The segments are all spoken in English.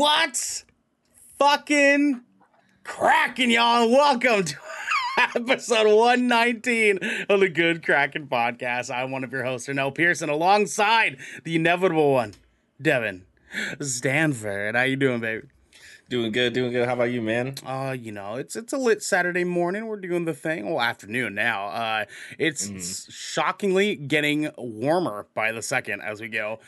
What's fucking cracking, y'all? Welcome to episode 119 of the Good Kraken podcast. I'm one of your hosts, Ernell Pearson, alongside the inevitable one, Devin Stanford. How you doing, baby? Doing good, doing good. How about you, man? Uh, you know, it's it's a lit Saturday morning. We're doing the thing. Well, afternoon now. Uh, it's Mm. shockingly getting warmer by the second as we go.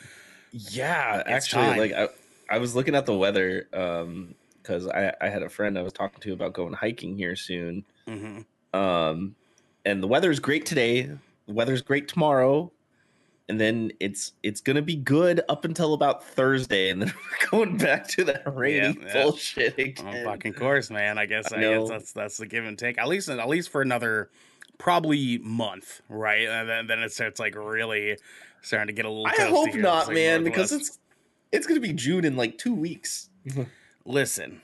Yeah, It's actually, time. like I, I was looking at the weather um because I, I had a friend I was talking to about going hiking here soon. hmm Um, and the weather is great today. The weather's great tomorrow, and then it's it's gonna be good up until about Thursday, and then we're going back to that rainy Yeah, yeah. bullshit Oh, fucking course, man. I guess I I, guess that's that's the give and take. At least at least for another probably month, right? And then, then it starts like really starting to get a little. I hope not, man, because Northwest. It's it's gonna be June in like two weeks. Mm-hmm. listen.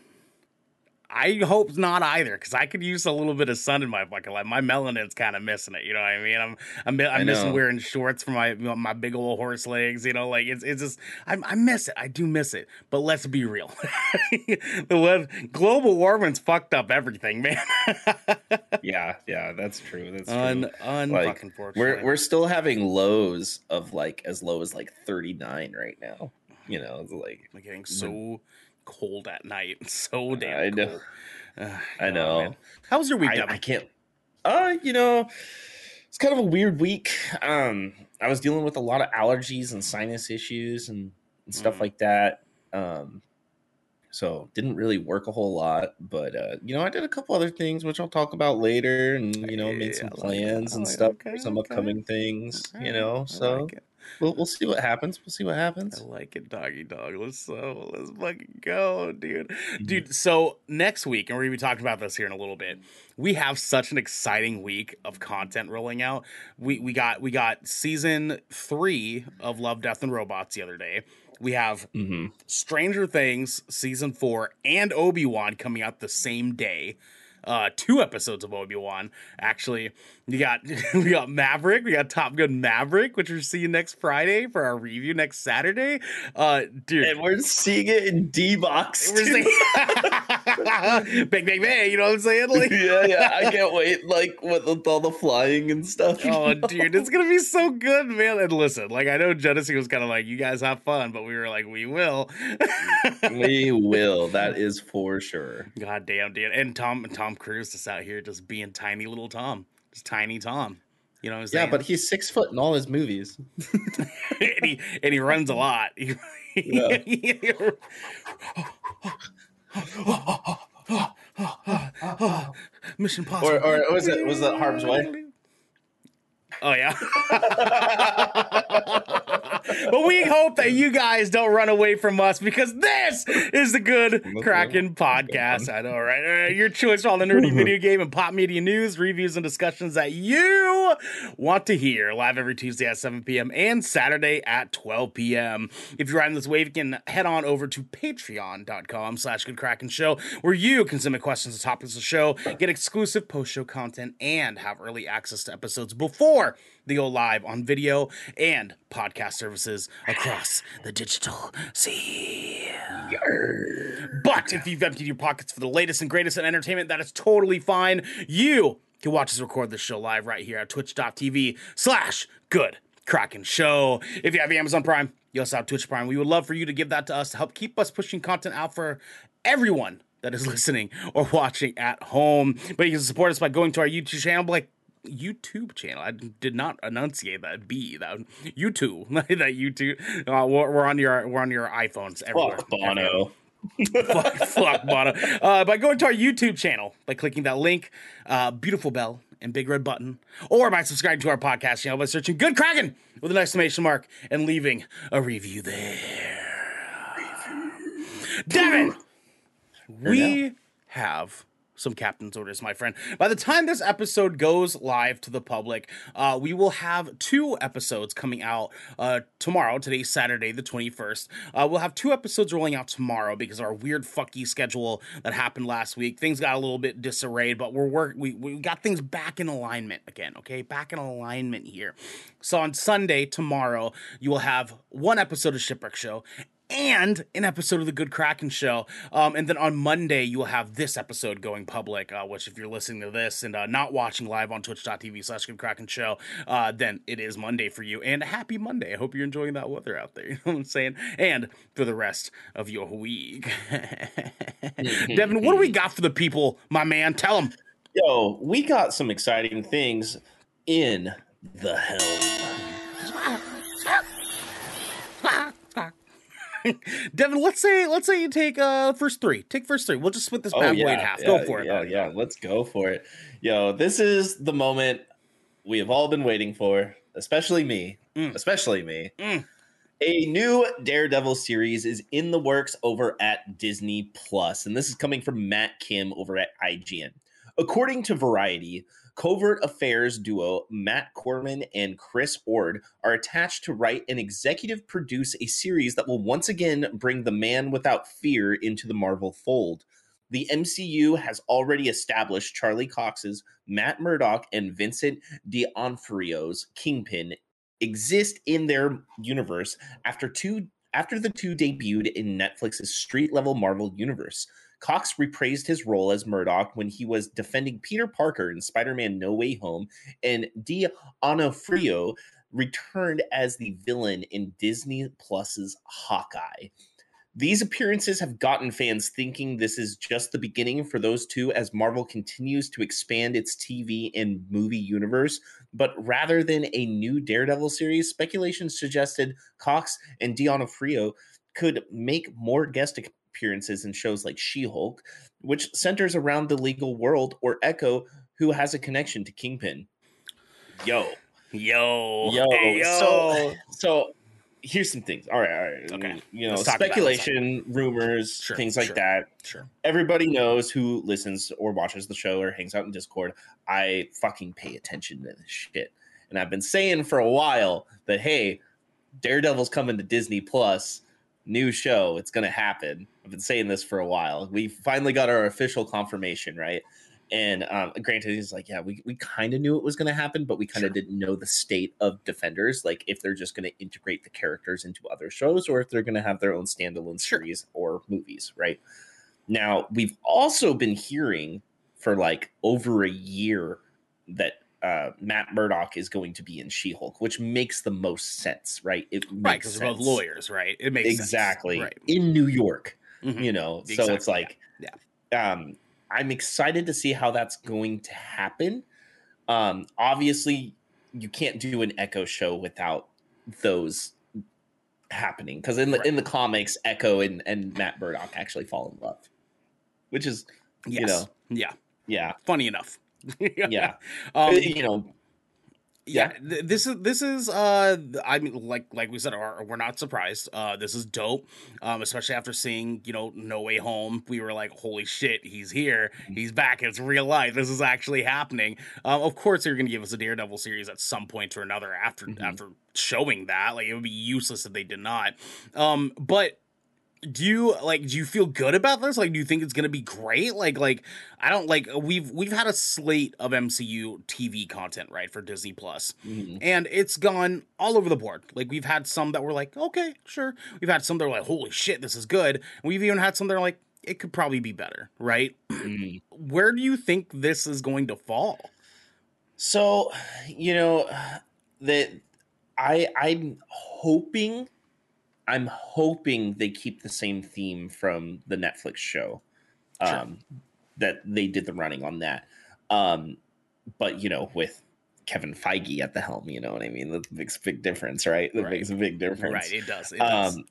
I hope not either, because I could use a little bit of sun in my fucking life. My melanin's kind of missing it. You know what I mean? I'm I'm, I'm missing wearing shorts for my my big old horse legs. You know, like it's it's just I, I miss it. I do miss it. But let's be real, the web, global warming's fucked up everything, man. yeah, yeah, that's true. That's true. Un un Like, we're we're still having lows of like as low as like 39 right now you know it's like Like getting so cold at night, so damn I know. cold. Ugh, I know. man. How was your week, I, I can't uh you know it's kind of a weird week um i was dealing with a lot of allergies and sinus issues and, and stuff Mm. like that um so didn't really work a whole lot but uh you know i did a couple other things which i'll talk about later and you know made some I like plans and stuff Okay, for some okay. upcoming things you Alright, know so like. We'll, we'll see what happens we'll see what happens I like it, doggy dog. Let's so let's fucking go, dude. Mm-hmm. Dude, so next week, and we're gonna be talking about this here in a little bit. We have such an exciting week of content rolling out. We we got we got season three of Love, Death, and Robots the other day. We have hmm Stranger Things season four and Obi Wan coming out the same day. Uh, two episodes of Obi Wan. Actually, you got we got Maverick, we got Top Gun Maverick, which we're seeing next Friday for our review next Saturday. Uh, dude, and we're seeing it in D box. we're seeing bang bang bang. You know what I'm saying? Like, yeah, yeah. I can't wait. Like with, with all the flying and stuff. Oh, dude, it's gonna be so good, man. And listen, like I know Genesee was kind of like, "You guys have fun," but we were like, "We will." we will. That is for sure. God damn, dude. And Tom Tom Cruise is out here just being tiny little Tom. Just tiny Tom. You know what I'm Yeah, saying? but he's six foot in all his movies. and he and he runs a lot. Mission Possible. Or, or was it was that Harm's Way? Oh yeah. but we hope that you guys don't run away from us because this is the good Kraken podcast. I know, right? All right, Your choice for all the nerdy video game and pop media news, reviews, and discussions that you want to hear. Live every Tuesday at 7 p.m. and Saturday at 12 p.m. If you're riding this wave, you can head on over to patreon.com slash good Kraken show, where you can submit questions and topics of the show, get exclusive post-show content, and have early access to episodes before they go live on video and podcast services across the digital sea. But if you've emptied your pockets for the latest and greatest in entertainment, that is totally fine. You can watch us record this show live right here at twitch.tv slash good Kraken Show. If you have Amazon Prime, you also have Twitch Prime. We would love for you to give that to us to help keep us pushing content out for everyone that is listening or watching at home. But you can support us by going to our YouTube channel, like YouTube channel. I did not enunciate that B. That YouTube. that YouTube. Uh, we're, we're on your we're on your iPhones everywhere. Fuck Bono. fuck, fuck Bono. Uh, by going to our YouTube channel, by clicking that link, uh, beautiful bell and big red button, or by subscribing to our podcast channel by searching Good Kraken with an exclamation mark and leaving a review there. Devin, we have some captain's orders, my friend. By the time this episode goes live to the public, uh, we will have two episodes coming out uh, tomorrow. Today's Saturday, the 21st. Uh, we'll have two episodes rolling out tomorrow because of our weird fucky schedule that happened last week. Things got a little bit disarrayed, but we're work we, we got things back in alignment again, okay? Back in alignment here. So on Sunday, tomorrow, you will have one episode of Shipwreck Show and an episode of the Good Kraken Show. Um, and then on Monday, you will have this episode going public, uh, which if you're listening to this and uh, not watching live on twitch.tv slash Good Kraken Show, uh, then it is Monday for you. And happy Monday. I hope you're enjoying that weather out there. You know what I'm saying? And for the rest of your week. Devin, what do we got for the people, my man? Tell them. Yo, we got some exciting things in the helm. Devin, let's say let's say you take uh first three. Take first three. We'll just split this bad oh, yeah, boy in half. Yeah, go for it. Yeah, yeah, let's go for it. Yo, this is the moment we have all been waiting for, especially me. Mm. Especially me. Mm. A new Daredevil series is in the works over at Disney Plus, and this is coming from Matt Kim over at IGN. According to Variety, Covert Affairs duo Matt Corman and Chris Ord are attached to write and executive produce a series that will once again bring the man without fear into the Marvel fold. The MCU has already established Charlie Cox's Matt Murdock and Vincent D'Onofrio's Kingpin exist in their universe after two after the two debuted in Netflix's street level Marvel universe. Cox repraised his role as Murdock when he was defending Peter Parker in Spider Man No Way Home, and D'Onofrio returned as the villain in Disney Plus's Hawkeye. These appearances have gotten fans thinking this is just the beginning for those two as Marvel continues to expand its TV and movie universe. But rather than a new Daredevil series, speculation suggested Cox and D'Onofrio could make more guest appearances in shows like She Hulk, which centers around the legal world, or Echo, who has a connection to Kingpin. Yo. Yo. Yo. Hey, yo. So, so here's some things. All right, all right. Okay. You know, Let's talk about it, let's speculation, rumors, Sure, things like sure. that. Sure. Everybody knows who listens or watches the show or hangs out in Discord. I fucking pay attention to this shit. And I've been saying for a while that hey, Daredevil's coming to Disney Plus, new show. It's gonna happen. I've been saying this for a while. We finally got our official confirmation, right? And um, granted, he's like, yeah, we, we kind of knew it was going to happen, but we kind of Sure. didn't know the state of Defenders, like if they're just going to integrate the characters into other shows or if they're going to have their own standalone Sure. series or movies, right? Now, we've also been hearing for like over a year that uh, Matt Murdock is going to be in She Hulk, which makes the most sense, right? It Right, because we're both sense. lawyers, right? It makes sense. exactly Right. in New York, Mhm. you know. So it's like, yeah. um, I'm excited to see how that's going to happen. Um, obviously, you can't do an Echo show without those happening because in the Right. in the comics, Echo and and Matt Murdock actually fall in love, which is Yes. you know, Yeah. yeah, Funny enough. yeah, Um, you know, yeah th- this is this is uh i mean like like we said our- we're not surprised. Uh this is dope um especially after seeing you know no way home. We were like holy shit he's here. He's back. It's real life. This is actually happening. Um of course they're gonna give us a daredevil series at some point or another after Mhm. after showing that. Like it would be useless if they did not. Um but do you like do you feel good about this like do you think it's gonna be great like like i don't like we've we've had a slate of mcu tv content right for disney plus mhm. and it's gone all over the board. Like we've had some that were like, okay, sure. We've had some that were like, holy shit, this is good. And we've even had some that are like, it could probably be better, right? Mhm. Where do you think this is going to fall? So, you know, that I I'm hoping I'm hoping they keep the same theme from the Netflix show. Sure. Um that they did the running on that. Um but you know, with Kevin Feige at the helm, you know what I mean? That makes a big difference, right? That Right. makes a big difference. Right, it does. It does. Um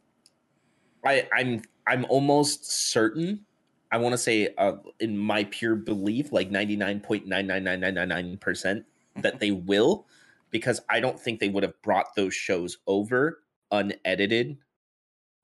I I'm I'm almost certain I want to say uh, in my pure belief like 99.99999% that they will because I don't think they would have brought those shows over unedited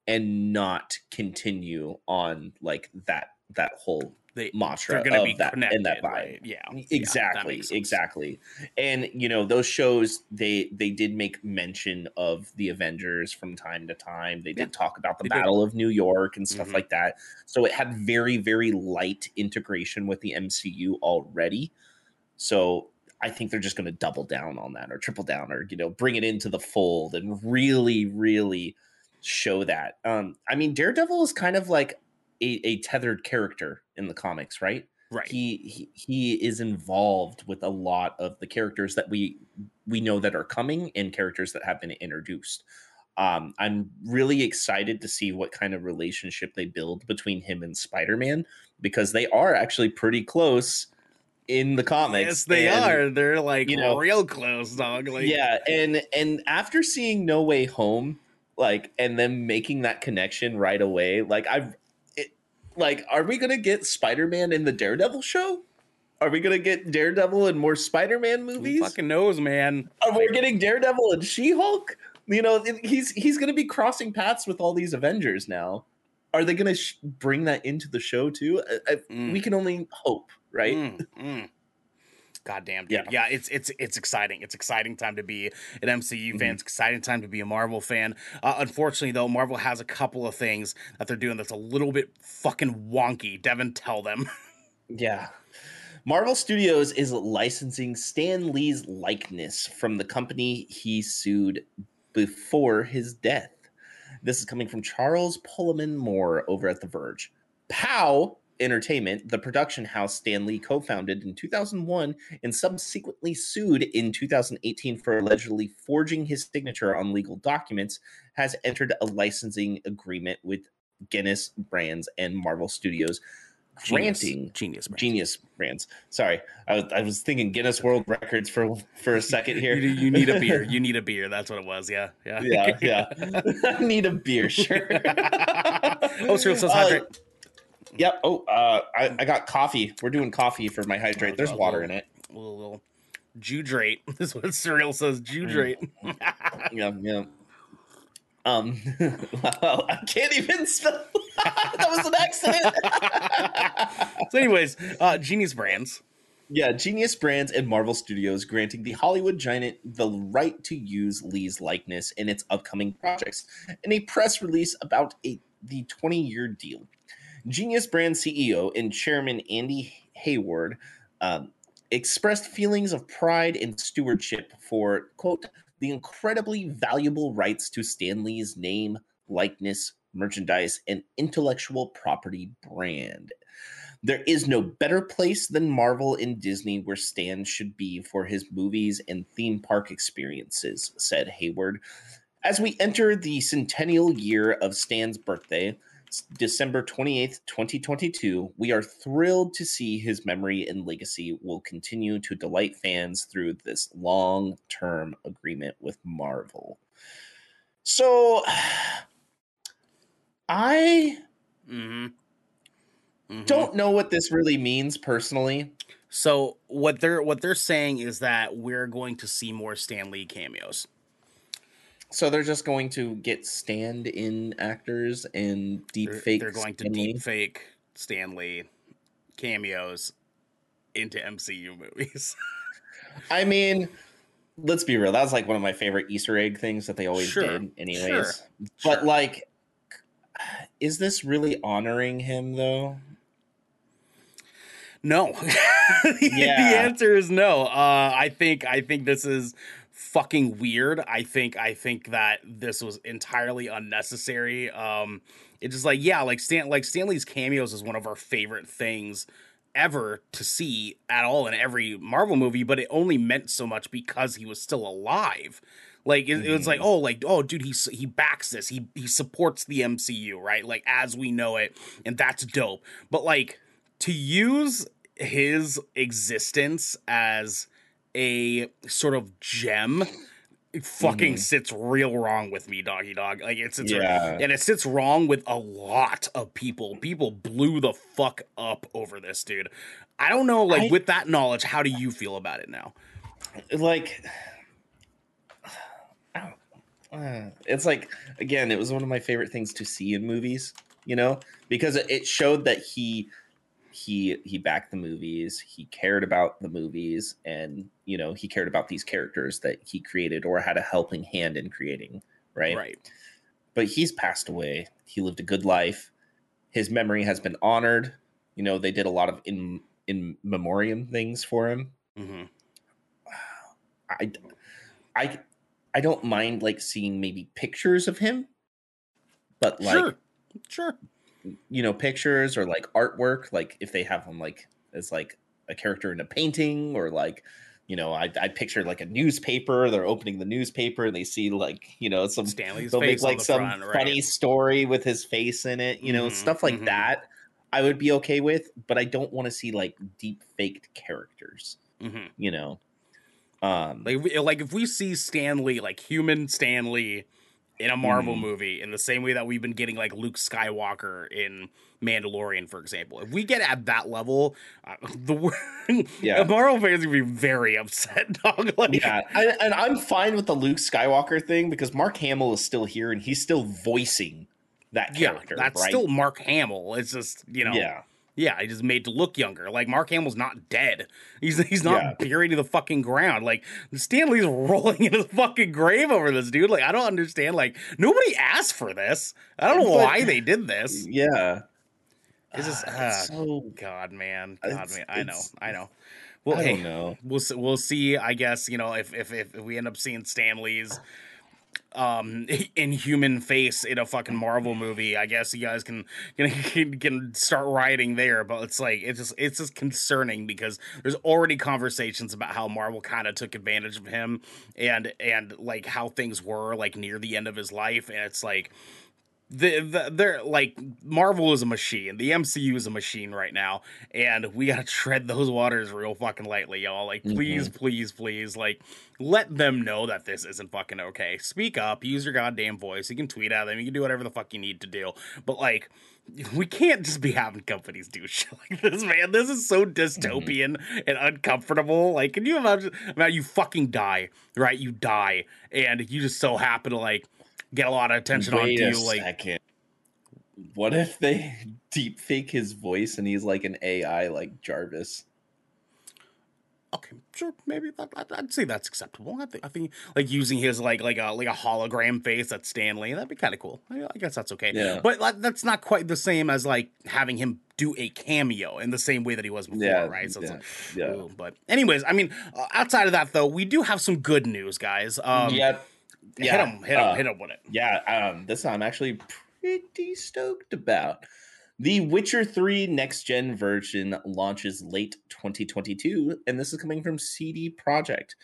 and not continue on like that that whole they, mantra they're of be that and that vibe. right? Yeah, yeah, exactly sense. exactly and you know those shows they they did make mention of the avengers from time to time they did Yeah, talk about the they did. battle of new york and stuff Mhm. like that so it had very very light integration with the mcu already so i think they're just going to double down on that or triple down or you know bring it into the fold and really really show that. Um, I mean, Daredevil is kind of like a, a tethered character in the comics, right? Right. He, he he is involved with a lot of the characters that we we know that are coming and characters that have been introduced. Um, I'm really excited to see what kind of relationship they build between him and Spider Man because they are actually pretty close in the comics. Yes, they and, are. They're like you know, real close, dog. Like, yeah, and and after seeing No Way Home, like, and then making that connection right away, like I've, it, like, are we gonna get Spider Man in the Daredevil show? Are we gonna get Daredevil in more Spider Man movies? Who fucking knows, man. Are we getting Daredevil and She Hulk? You know, he's he's gonna be crossing paths with all these Avengers now. Are they gonna sh- bring that into the show too? I, I, Mm. We can only hope, right? Mm, mm. God damn, dude. Yeah. Yeah. it's it's it's exciting. It's exciting time to be an MCU fan. Mhm. It's exciting time to be a Marvel fan. Uh, unfortunately, though, Marvel has a couple of things that they're doing that's a little bit fucking wonky. Devin, tell them. Yeah. Marvel Studios is licensing Stan Lee's likeness from the company he sued before his death. This is coming from Charles Pulliam-Moore over at The Verge. POW Entertainment, the production house Stan Lee co founded in 2001 and subsequently sued in 2018 for allegedly forging his signature on legal documents, has entered a licensing agreement with Guinness Brands and Marvel Studios granting genius, man. genius brands. Sorry, I was, I was thinking Guinness World Records for for a second here. You, you need a beer. You need a beer. That's what it was. Yeah, yeah, yeah, yeah. I need a beer, sure. oh, Uh, hydrate. Yep. Oh, uh, I, I got coffee. We're doing coffee for my hydrate. There's water in it. A little, little Judrate. This is what Cyril says. Judrate. Yeah, yeah. Um, wow, I can't even spell. that was an accident. so, anyways, uh, Genius Brands. Yeah, Genius Brands and Marvel Studios granting the Hollywood giant the right to use Lee's likeness in its upcoming projects in a press release about a, the 20 year deal. Genius Brand CEO and chairman Andy Hayward um, expressed feelings of pride and stewardship for, quote, the incredibly valuable rights to Stan Lee's name, likeness, merchandise, and intellectual property brand. There is no better place than Marvel and Disney where Stan should be for his movies and theme park experiences, said Hayward. As we enter the centennial year of Stan's birthday, December 28th, 2022, we are thrilled to see his memory and legacy will continue to delight fans through this long term agreement with Marvel. So, I Mm-hmm. don't know what this really means personally. So what they're what they're saying is that we're going to see more Stan Lee cameos. So they're just going to get stand-in actors and deep They're, fake. they're going to deep fake Stan Lee cameos into MCU movies. I mean, let's be real. That was like one of my favorite Easter egg things that they always Sure, did, anyways. sure, But Sure. like, is this really honoring him though? No. the, the answer is no. Uh, I think I think this is fucking weird. I think I think that this was entirely unnecessary. Um, it's just like yeah, like Stan like Stan Lee's cameos is one of our favorite things ever to see at all in every Marvel movie, but it only meant so much because he was still alive. Like it, it was like, oh, like oh, dude, he he backs this. He he supports the MCU, right? Like as we know it, and that's dope. But like to use his existence as a sort of gem fucking Mhm. sits real wrong with me doggy dog like it sits Yeah. and it sits wrong with a lot of people people blew the fuck up over this dude i don't know like I- with that knowledge how do you feel about it now Like, uh, it's like again, it was one of my favorite things to see in movies. You know, because it showed that he he he backed the movies he cared about the movies and you know he cared about these characters that he created or had a helping hand in creating right? Right. But he's passed away. He lived a good life. His memory has been honored. You know they did a lot of in in memoriam things for him. Mm-hmm. i i i don't mind like seeing maybe pictures of him but like sure, sure. You know pictures or like artwork like if they have them like as like a character in a painting or like you know I, I picture like a newspaper they're opening the newspaper and they see like you know some Stan Lee's they'll make like the some front, right? funny story with his face in it you know Mhm, stuff like mhm. that i would be okay with but i don't want to see like deep faked characters Mhm. you know um Like, like if we see Stan Lee, like human Stan Lee, in a Marvel Mhm. movie, in the same way that we've been getting like Luke Skywalker in Mandalorian, for example, if we get at that level, uh, the Yeah. Marvel fans would be very upset. Dog, like, yeah I, and i'm fine with the luke skywalker thing because mark hamill is still here and he's still voicing that yeah, character that's right? still Mark Hamill. It's just you know, yeah Yeah, he just made to look younger. Like Mark Hamill's not dead. He's he's not Yeah. buried in the fucking ground. Like Stan Lee's rolling in his fucking grave over this dude. Like I don't understand. Like nobody asked for this. I don't know But- why they did this. yeah It's just Ah, uh, so God, man, God, man. I know, I know. Well, I hey, know. we'll see, we'll see. I guess you know if if if we end up seeing Stan Lee's um inhuman face in a fucking Marvel movie, I guess you guys can can can start rioting there. But it's like it's just it's just concerning because there's already conversations about how Marvel kind of took advantage of him and and like how things were like near the end of his life, and it's like the, the they're like Marvel is a machine. The MCU is a machine right now, and we gotta tread those waters real fucking lightly, y'all. Like, please, mm-hmm. please, please, like, let them know that this isn't fucking okay. Speak up, use your goddamn voice. You can tweet at them, you can do whatever the fuck you need to do, but like. We can't just be having companies do shit like this, man. This is so dystopian mm-hmm. and uncomfortable. Like, can you imagine? Now you fucking die, right? You die, and you just so happen to like get a lot of attention Wait on a you, like second. What if they deep fake his voice and he's like an AI like Jarvis? Okay, sure, maybe that, I'd, I'd say that's acceptable. I think I think like using his like like a like a hologram face that's Stan Lee, that'd be kind of cool. I, I guess that's okay. Yeah. But like, that's not quite the same as like having him do a cameo in the same way that he was before, Yeah, right? So it's yeah, like, yeah. ooh, but anyways, I mean, uh, outside of that though, we do have some good news, guys. Um, yep. Hit Yeah. him, hit him, uh, hit him with it. Yeah, um, this I'm actually pretty stoked about. The Witcher 3 next gen version launches late 2022, and this is coming from CD Projekt.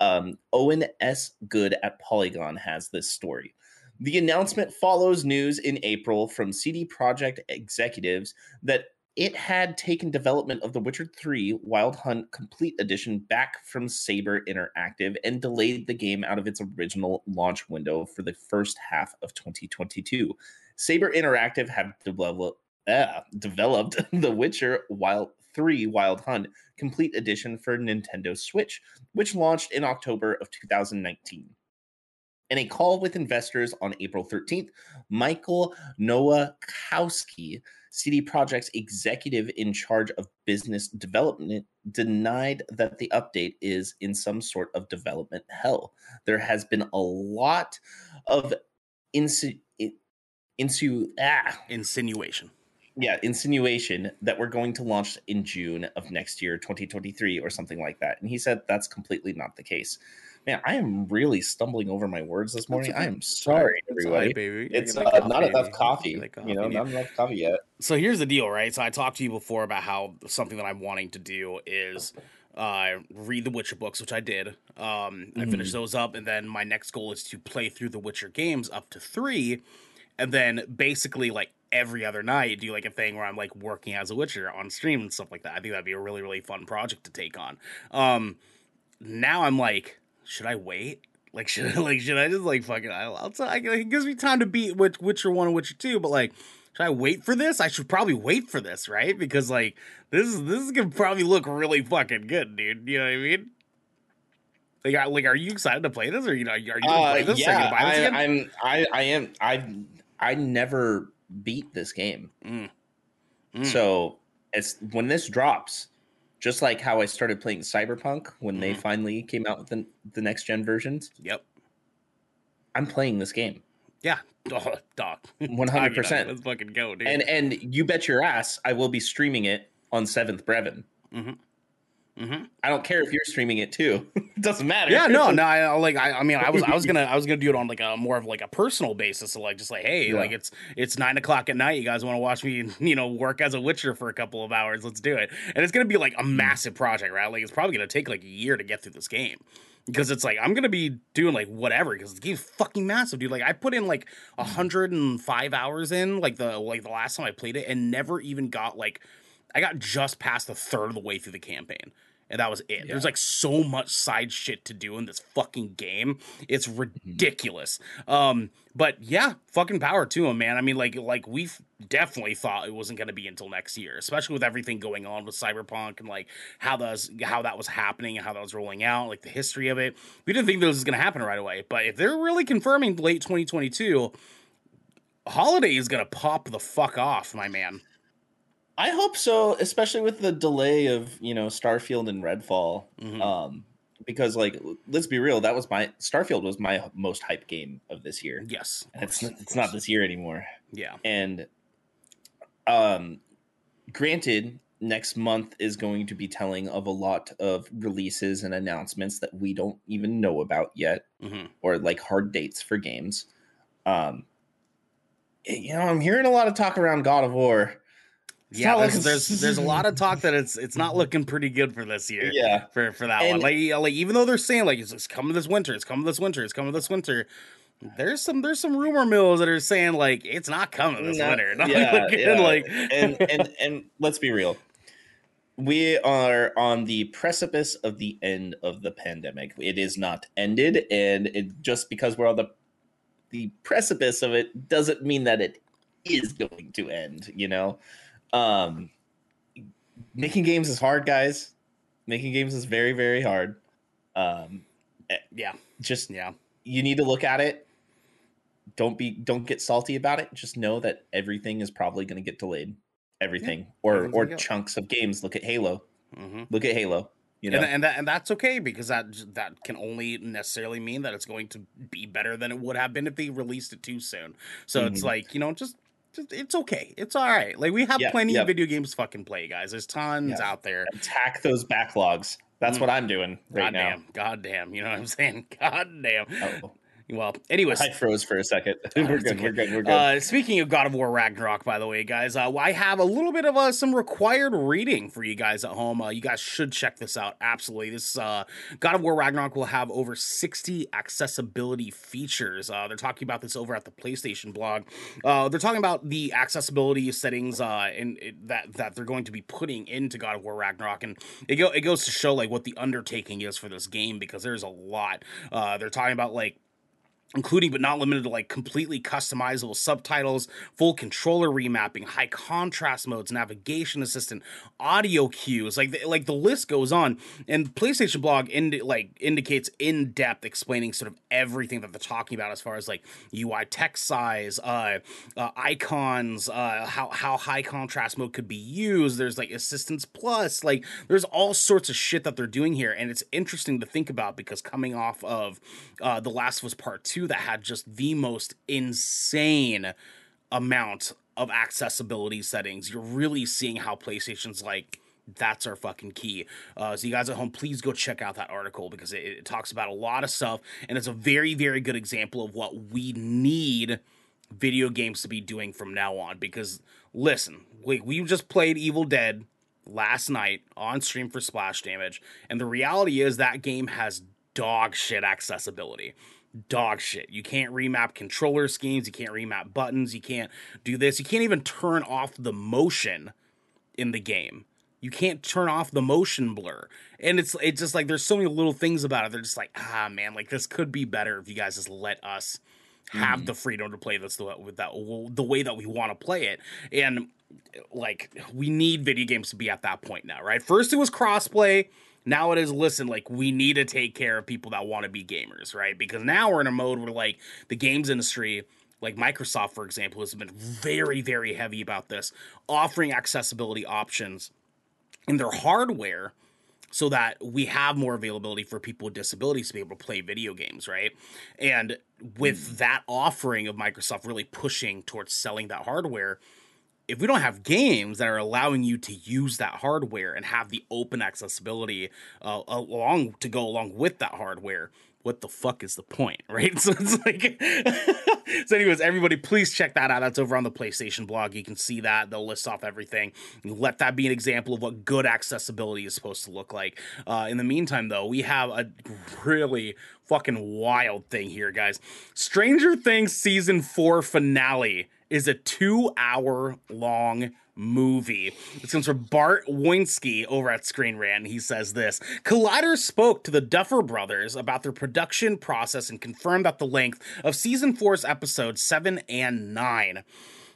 Um, Owen S. Good at Polygon has this story. The announcement follows news in April from CD Projekt executives that it had taken development of The Witcher 3 Wild Hunt Complete Edition back from Saber Interactive and delayed the game out of its original launch window for the first half of 2022. Saber Interactive have developed uh, developed The Witcher Wild 3 Wild Hunt Complete Edition for Nintendo Switch, which launched in October of 2019. In a call with investors on April 13th, Michael Nowakowski, CD Projekt's executive in charge of business development, denied that the update is in some sort of development hell. There has been a lot of insu- insu- ah, Insinuation. yeah, insinuation that we're going to launch in June of next year, 2023, or something like that. And he said that's completely not the case. Man, I am really stumbling over my words this morning. I am sorry, It's right, everybody. baby. It's uh, get not enough coffee. You're You know, not enough coffee yet. so here's the deal, right? So I talked to you before about how something that I'm wanting to do is uh, read the Witcher books, which I did. Um, I finished those up, and then my next goal is to play through the Witcher games up to three, and then basically like every other night do like a thing where I'm like working as a Witcher on stream and stuff like that. I think that'd be a really really fun project to take on. Um, now I'm like, should I wait? Like should I, like should I just like fucking I'll, I, it gives me time to beat Witch, Witcher one and Witcher two, but like should I wait for this? I should probably wait for this, right? Because like this is this is gonna probably look really fucking good, dude. You know what I mean? Like, I- like, are you excited to play this, or you know, are you gonna Uh, play this? Yeah, buy this I, again? I'm. I, I am. I. I never beat this game. Mm. Mm. So it's when this drops, just like how I started playing Cyberpunk when they Mhm. finally came out with the, the next gen versions, Yep. I'm playing this game. Yeah. Oh, dog. 100%. Let's fucking go, dude. And and you bet your ass I will be streaming it on Seventh Brevin. Mm-hmm. I don't care if you're streaming it too. it doesn't matter. Yeah, no, no. I, like, I, I, mean, I was, I was gonna, I was gonna do it on like a more of like a personal basis. So like, just like, hey, yeah. like it's, it's nine o'clock at night. You guys want to watch me, you know, work as a Witcher for a couple of hours? Let's do it. And it's gonna be like a mm. massive project, right? Like, it's probably gonna take like a year to get through this game because it's like I'm gonna be doing like whatever because the game's fucking massive, dude. Like I put in like mm. hundred and five hours in like the like the last time I played it and never even got like I got just past the third of the way through the campaign. And that was it. Yeah. There's like so much side shit to do in this fucking game. It's mm-hmm. ridiculous. Mm-hmm. Um, but yeah, fucking power to him, man. I mean, like, like we definitely thought it wasn't going to be until next year, especially with everything going on with Cyberpunk and like how those how that was happening and how that was rolling out, like the history of it. We didn't think this was going to happen right away. But if they're really confirming late 2022, Holiday is going to pop the fuck off, my man. I hope so, especially with the delay of you know Starfield and Redfall. Mm-hmm. Um, because like let's be real, that was my Starfield was my most hype game of this year. Yes, it's it's not this year anymore. Yeah, and um, granted, next month is going to be telling of a lot of releases and announcements that we don't even know about yet, mm-hmm. or like hard dates for games. Um, you know, I'm hearing a lot of talk around God of War yeah, there's, there's, there's a lot of talk that it's it's not looking pretty good for this year. Yeah, for for that and, one. Like like even though they're saying like it's, it's coming this winter, it's coming this winter, it's coming this winter. There's some there's some rumor mills that are saying like it's not coming this not, winter. Not yeah, yeah. like and and and let's be real. We are on the precipice of the end of the pandemic. It is not ended, and it just because we're on the the precipice of it doesn't mean that it is going to end. You know, um, making games is hard, guys. Making games is very, very hard. Um, eh, yeah, just yeah, you need to look at it. Don't be, don't get salty about it. Just know that everything is probably going to get delayed. Everything, yeah, or or chunks of games. Look at Halo. Mm-hmm. Look at Halo. You know? and, and that and that's okay because that that can only necessarily mean that it's going to be better than it would have been if they released it too soon. So mm-hmm. it's like you know just it's okay. It's all right. Like we have yeah, plenty of video games to fucking play, guys. There's tons yeah. out there. Attack those backlogs. That's mm. what I'm doing right God now. Damn. God damn. You know what I'm saying? God damn. Oh. Well, anyways, I froze for a second. we're, good, okay. we're good. We're good. Uh, speaking of God of War Ragnarok, by the way, guys, uh, I have a little bit of uh, some required reading for you guys at home. Uh, you guys should check this out. Absolutely, this uh, God of War Ragnarok will have over sixty accessibility features. Uh, they're talking about this over at the PlayStation blog. they're talking about the accessibility settings and that that they're going to be putting into God of War Ragnarok, and it go it goes to show like what the undertaking is for this game because there's a lot. they're talking about like including but not limited to like completely customizable subtitles, full controller remapping, high contrast modes, navigation assistant, audio cues, like the, like the list goes on. And PlayStation Blog indi- like indicates in depth explaining sort of everything that they're talking about as far as like UI text size, uh, uh, icons, uh, how how high contrast mode could be used. There's like assistance plus, like there's all sorts of shit that they're doing here, and it's interesting to think about because coming off of uh, the Last of Us Part Two 2 that had just the most insane amount of accessibility settings. You're really seeing how PlayStation's like, that's our fucking key. Uh, so you guys at home, please go check out that article because it, it, talks about a lot of stuff, and it's a very, very good example of what we need video games to be doing from now on. Because listen, we we just played Evil Dead last night on stream for Splash Damage, and the reality is that game has dog shit accessibility dog shit. You can't remap controller schemes, you can't remap buttons, you can't do this. You can't even turn off the motion in the game. You can't turn off the motion blur. And it's it's just like there's so many little things about it. They're just like, ah man, like this could be better if you guys just let us have mm. the freedom to play this with that the way that we want to play it. And like we need video games to be at that point now, right? First it was crossplay now it is listen like we need to take care of people that want to be gamers right because now we're in a mode where like the games industry like microsoft for example has been very very heavy about this offering accessibility options in their hardware so that we have more availability for people with disabilities to be able to play video games, right? And with mm. that offering of Microsoft really pushing towards selling that hardware, if we don't have games that are allowing you to use that hardware and have the open accessibility uh, along to go along with that hardware, what the fuck is the point, right? So it's like, so anyways, everybody, please check that out. That's over on the PlayStation blog. You can see that they'll list off everything. Let that be an example of what good accessibility is supposed to look like. Uh, in the meantime, though, we have a really fucking wild thing here, guys. Stranger Things season four finale is a two hour long movie. This comes from Bart Winsky over at Screen Rant. He says this Collider spoke to the Duffer brothers about their production process and confirmed that the length of season four's episodes seven and nine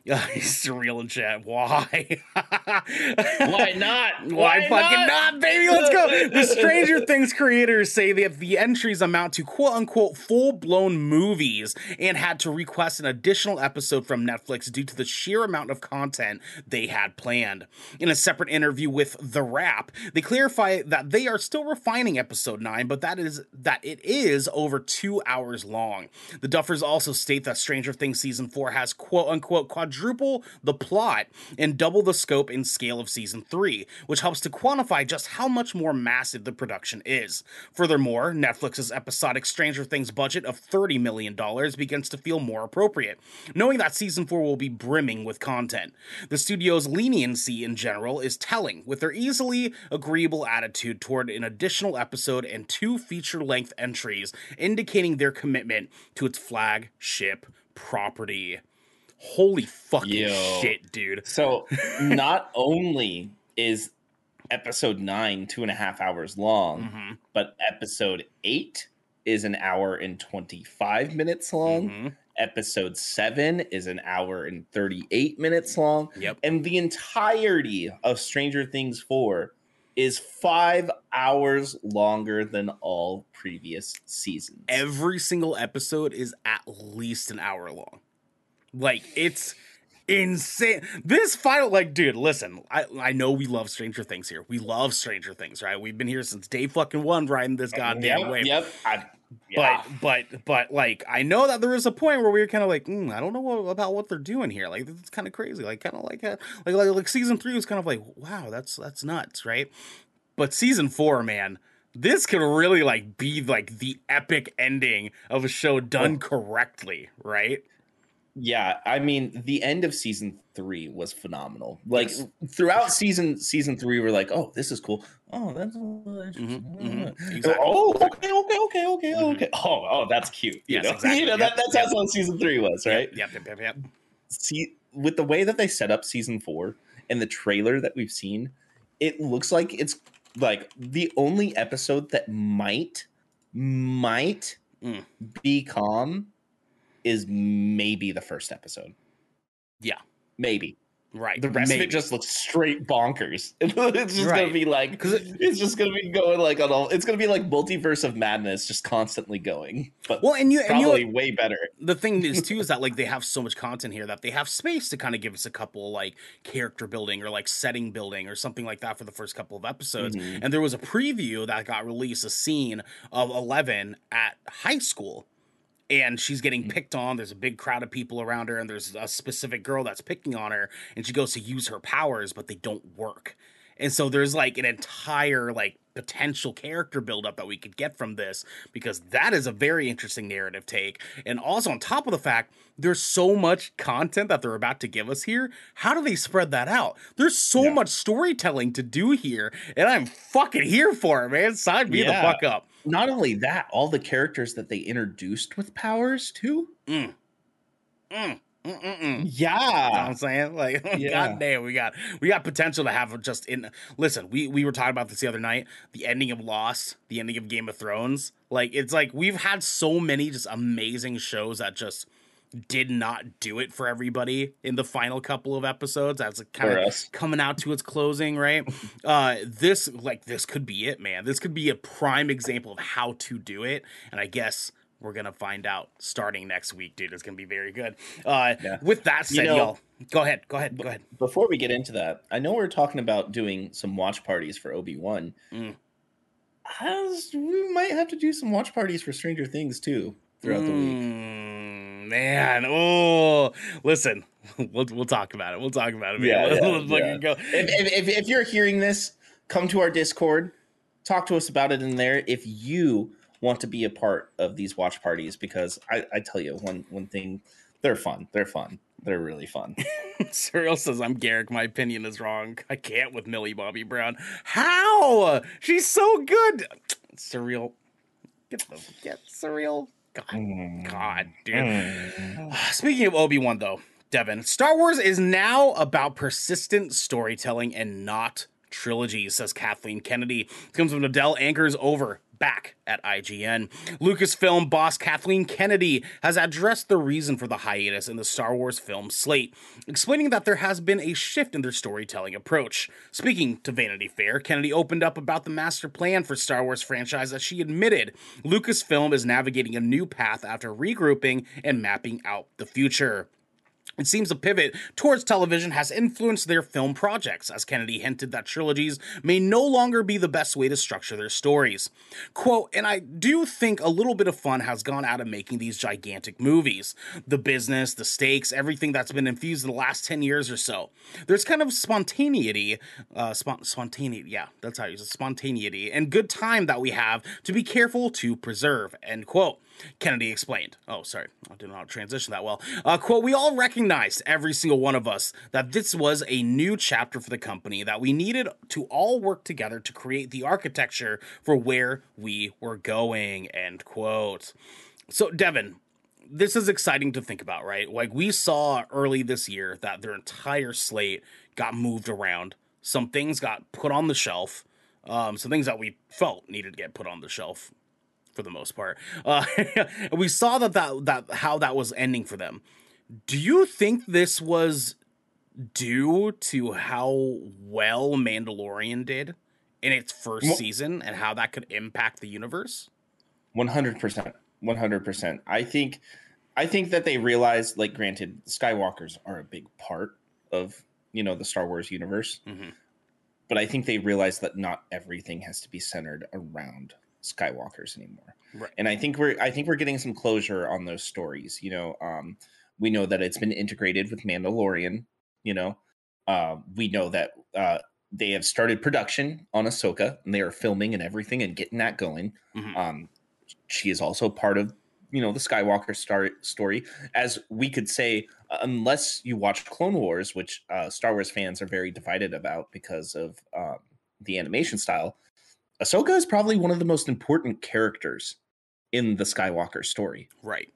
he's surreal in chat. Why? Why not? Why, Why fucking not? not? baby? Let's go. The Stranger Things creators say that the entries amount to quote unquote full blown movies and had to request an additional episode from Netflix due to the sheer amount of content they had planned. In a separate interview with The Wrap, they clarify that they are still refining episode 9, but that is that it is over two hours long. The Duffers also state that Stranger Things season 4 has quote unquote quadruple quadruple the plot and double the scope and scale of season 3, which helps to quantify just how much more massive the production is. Furthermore, Netflix's episodic Stranger Things budget of $30 million begins to feel more appropriate, knowing that season 4 will be brimming with content. The studio's leniency in general is telling, with their easily agreeable attitude toward an additional episode and two feature length entries, indicating their commitment to its flagship property. Holy fucking Yo. shit, dude. So not only is episode nine two and a half hours long, mm-hmm. but episode eight is an hour and 25 minutes long. Mm-hmm. Episode seven is an hour and 38 minutes long. Yep. And the entirety of Stranger Things 4 is five hours longer than all previous seasons. Every single episode is at least an hour long. Like it's insane. This final, like, dude, listen. I I know we love Stranger Things here. We love Stranger Things, right? We've been here since day fucking one, riding this goddamn yep, wave. Yep. I, yeah. But but but like I know that there was a point where we were kind of like mm, I don't know what, about what they're doing here like it's kind of crazy like kind of like, uh, like like like season three was kind of like wow that's that's nuts right but season four man this could really like be like the epic ending of a show done oh. correctly right yeah, I mean, the end of season three was phenomenal. Like yes. throughout season season three, we're like, oh, this is cool. Oh, that's mm-hmm, mm-hmm. Exactly. oh, okay, okay, okay, okay, mm-hmm. okay. Oh, oh, that's cute. You yes, know, exactly. you know yep, that, that's yep. how season three was, right? Yep, yep, yep, yep. See, with the way that they set up season four and the trailer that we've seen, it looks like it's like the only episode that might might mm. be calm is maybe the first episode. Yeah. Maybe. Right. The rest maybe. of it just looks straight bonkers. it's just right. gonna be like because it's just gonna be going like on all. It's gonna be like multiverse of madness, just constantly going. But well, and you probably and you, way better. The thing is too is that like they have so much content here that they have space to kind of give us a couple like character building or like setting building or something like that for the first couple of episodes. Mm-hmm. And there was a preview that got released, a scene of Eleven at high school and she's getting mm. picked on. There's a big crowd of people around her, and there's a specific girl that's picking on her, and she goes to use her powers, but they don't work. And so there's like an entire like potential character buildup that we could get from this because that is a very interesting narrative take. And also on top of the fact there's so much content that they're about to give us here. How do they spread that out? There's so yeah. much storytelling to do here, and I'm fucking here for it, man. Sign me yeah. the fuck up not only that, all the characters that they introduced with powers too. Mm. Mm. Mm-mm-mm. Yeah, you know I'm saying like, yeah. god damn, we got we got potential to have just in. Listen, we we were talking about this the other night. The ending of Lost, the ending of Game of Thrones. Like it's like we've had so many just amazing shows that just did not do it for everybody in the final couple of episodes as it kind of coming out to its closing right? Uh this like this could be it man. This could be a prime example of how to do it and i guess we're gonna find out starting next week dude. It's gonna be very good. Uh yeah. with that said you know, y'all go ahead go ahead go ahead. before we get into that i know we are talking about doing some watch parties for obi-wan. Mm. As we might have to do some watch parties for stranger things too throughout mm. the week. Mm man. Oh, listen, we'll we'll talk about it. We'll talk about it. Man. Yeah, yeah, yeah. go. if, if, if, you're hearing this, come to our Discord, talk to us about it in there. If you want to be a part of these watch parties, because I, I tell you one one thing, they're fun. They're fun. They're really fun. Serial says I'm Garrick. My opinion is wrong. I can't with Millie Bobby Brown. How? She's so good. Surreal. Get the get surreal. God, God, dude. Mm. Speaking of Obi Wan, though, Devin, Star Wars is now about persistent storytelling and not trilogies, says Kathleen Kennedy. It comes from Adele Ankers over back at IGN. Lucasfilm boss Kathleen Kennedy has addressed the reason for the hiatus in the Star Wars film slate, explaining that there has been a shift in their storytelling approach. Speaking to Vanity Fair, Kennedy opened up about the master plan for Star Wars franchise as she admitted Lucasfilm is navigating a new path after regrouping and mapping out the future. It seems a pivot towards television has influenced their film projects, as Kennedy hinted that trilogies may no longer be the best way to structure their stories. Quote, and I do think a little bit of fun has gone out of making these gigantic movies. The business, the stakes, everything that's been infused in the last 10 years or so. There's kind of spontaneity, uh, spon- spontaneity, yeah, that's how you use it, spontaneity, and good time that we have to be careful to preserve, end quote. Kennedy explained. Oh, sorry, I how to transition that well. Uh, quote, we all recognized, every single one of us, that this was a new chapter for the company, that we needed to all work together to create the architecture for where we were going, end quote. So, Devin, this is exciting to think about, right? Like, we saw early this year that their entire slate got moved around. Some things got put on the shelf. Um, some things that we felt needed to get put on the shelf for the most part. Uh, we saw that, that that how that was ending for them. Do you think this was due to how well Mandalorian did in its first Well- season and how that could impact the universe? One hundred percent. One hundred percent. I think I think that they realized, like granted, Skywalkers are a big part of, you know, the Star Wars universe. Mhm. But I think they realized that not everything has to be centered around Skywalkers anymore. Right. And I think we're I think we're getting some closure on those stories. You know, um, we know that it's been integrated with Mandalorian, you know. Uh, we know that uh, they have started production on Ahsoka and they are filming and everything and getting that going. Mhm. Um, she is also part of you know the Skywalker star- story, as we could say, uh, unless you watch Clone Wars, which uh, Star Wars fans are very divided about because of um, the animation style. Ahsoka is probably one of the most important characters in the Skywalker story. Right.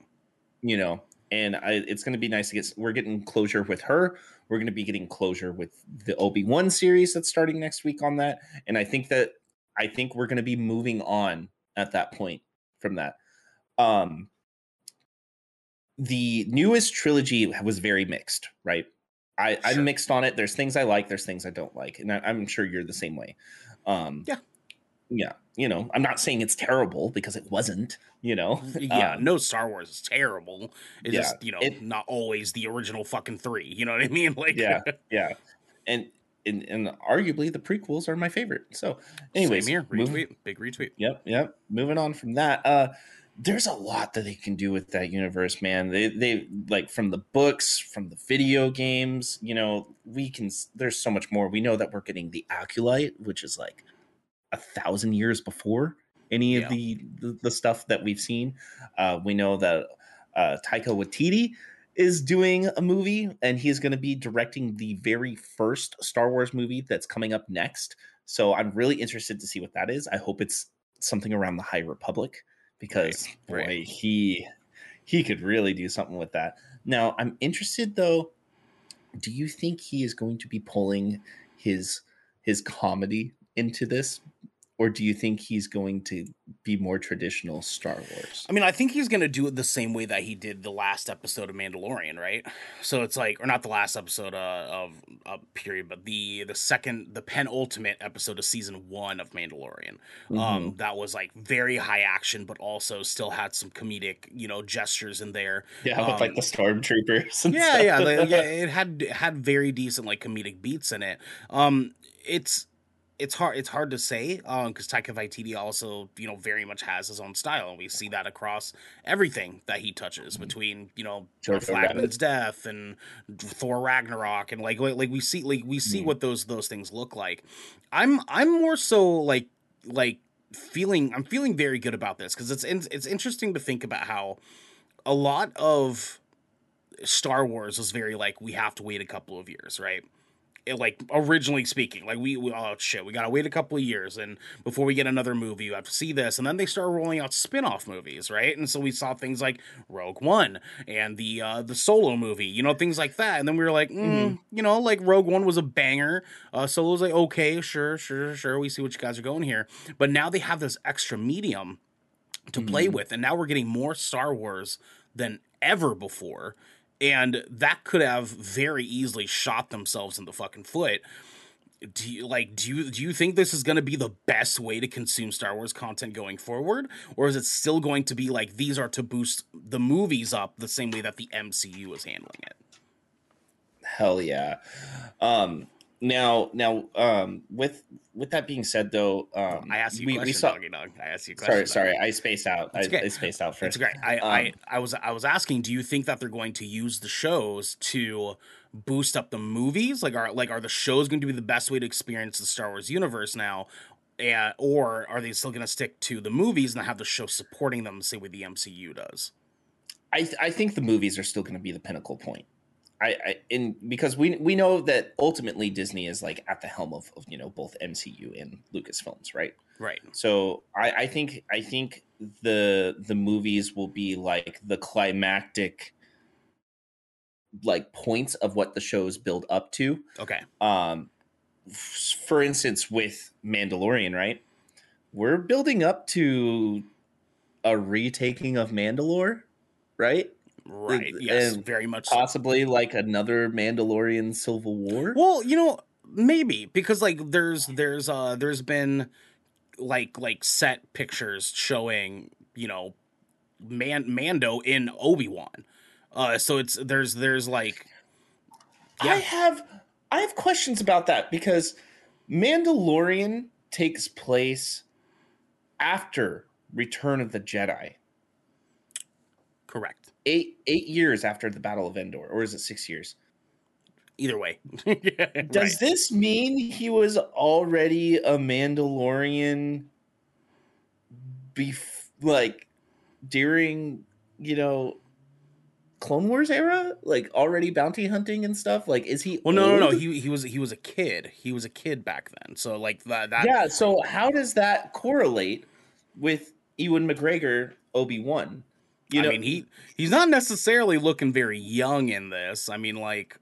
you know and I, it's going to be nice to get we're getting closure with her. We're going to be getting closure with the obi-wan series that's starting next week on that. And i think that i think we're going to be moving on at that point from that. Um the newest trilogy was very mixed right? I Sure. i'm mixed on it. There's things i like there's things i don't like and I, i'm sure you're the same way. Um Yeah. Yeah you know i'm not saying it's terrible because it wasn't you know Yeah, Um, no Star Wars is terrible. It's yeah, just, you know, it- not always the original fucking three. You know what I mean? Like Yeah. yeah and, and and arguably the prequels are my favorite so anyways Same here. Retweet. Big retweet. yep yep moving on from that uh there's a lot that they can do with that universe man they they like from the books from the video games you know we can there's so much more we know that we're getting the acolyte which is like a thousand years before any of the, the the stuff that we've seen uh we know that uh taika waititi is doing a movie and he's going to be directing the very first Star Wars movie that's coming up next. So I'm really interested to see what that is. I hope it's something around the High Republic because Right, boy, right. he he could really do something with that. Now, I'm interested though, do you think he is going to be pulling his his comedy into this or do you think he's going to be more traditional Star Wars? I mean, I think he's going to do it the same way that he did the last episode of Mandalorian, right? So it's like, or not the last episode uh, of uh, period, but the the second, the penultimate episode of season one of Mandalorian. Mm-hmm. Um, that was like very high action, but also still had some comedic, you know, gestures in there. Yeah, with like um, the stormtroopers. and yeah, stuff. yeah, the- yeah. It had it had very decent like comedic beats in it. Um, it's it's hard it's hard to say um because Taika Waititi also you know very much has his own style and we see that across everything that he touches Mhm. between you know Jojo Flag Means Death and Thor Ragnarok and like like, like we see like we see Mhm. what those those things look like. I'm I'm more so like like feeling I'm feeling very good about this because it's in- it's interesting to think about how a lot of Star Wars was very like we have to wait a couple of years, right? It, like originally speaking, like we, we oh shit, we gotta wait a couple of years and before we get another movie, you have to see this, and then they start rolling out spin-off movies, right? And so we saw things like Rogue One and the uh, the Solo movie, you know, things like that, and then we were like, mm, Mhm. you know, like Rogue One was a banger, uh, Solo was like okay, sure, sure, sure, we see what you guys are going here, but now they have this extra medium to play Mhm. with, and now we're getting more Star Wars than ever before and that could have very easily shot themselves in the fucking foot. Do you like do you do you think this is going to be the best way to consume Star Wars content going forward or is it still going to be like these are to boost the movies up the same way that the MCU is handling it? Hell yeah. Um now now um with with that being said though, um I asked you we, question, we saw doggy dog. I asked you a question. sorry, sorry, I spaced out. I. I spaced out first It's great. I, I Um, I was I was asking, do you think that they're going to use the shows to boost up the movies? Like are like are the shows going to be the best way to experience the Star Wars universe now? And, or are they still going to stick to the movies and have the show supporting them the same way the MCU does? I th- I think the movies are still going to be the pinnacle point. I, I in because we we know that ultimately Disney is like at the helm of, of you know both MCU and Lucasfilms, right? Right. So I, I think I think the the movies will be like the climactic like points of what the shows build up to. Okay. Um f- for instance with Mandalorian, right? We're building up to a retaking of Mandalore, right? Right. Yes. and very much. so. Possibly like another Mandalorian Civil War. Well, you know, maybe because like there's there's uh there's been like like set pictures showing you know Man Mando in Obi Wan. Uh, so it's there's there's like I have I have questions about that because Mandalorian takes place after Return of the Jedi. correct. Eight eight years after the Battle of Endor, or is it six years? Either way, Does right. this mean he was already a Mandalorian bef- like during, you know, Clone Wars era? Like already bounty hunting and stuff? Like is he Well, no, no, no. He he was he was a kid. He was a kid back then. So like that that yeah, so how does that correlate with Ewan McGregor Obi-Wan? You know, I mean he he's not necessarily looking very young in this. I mean like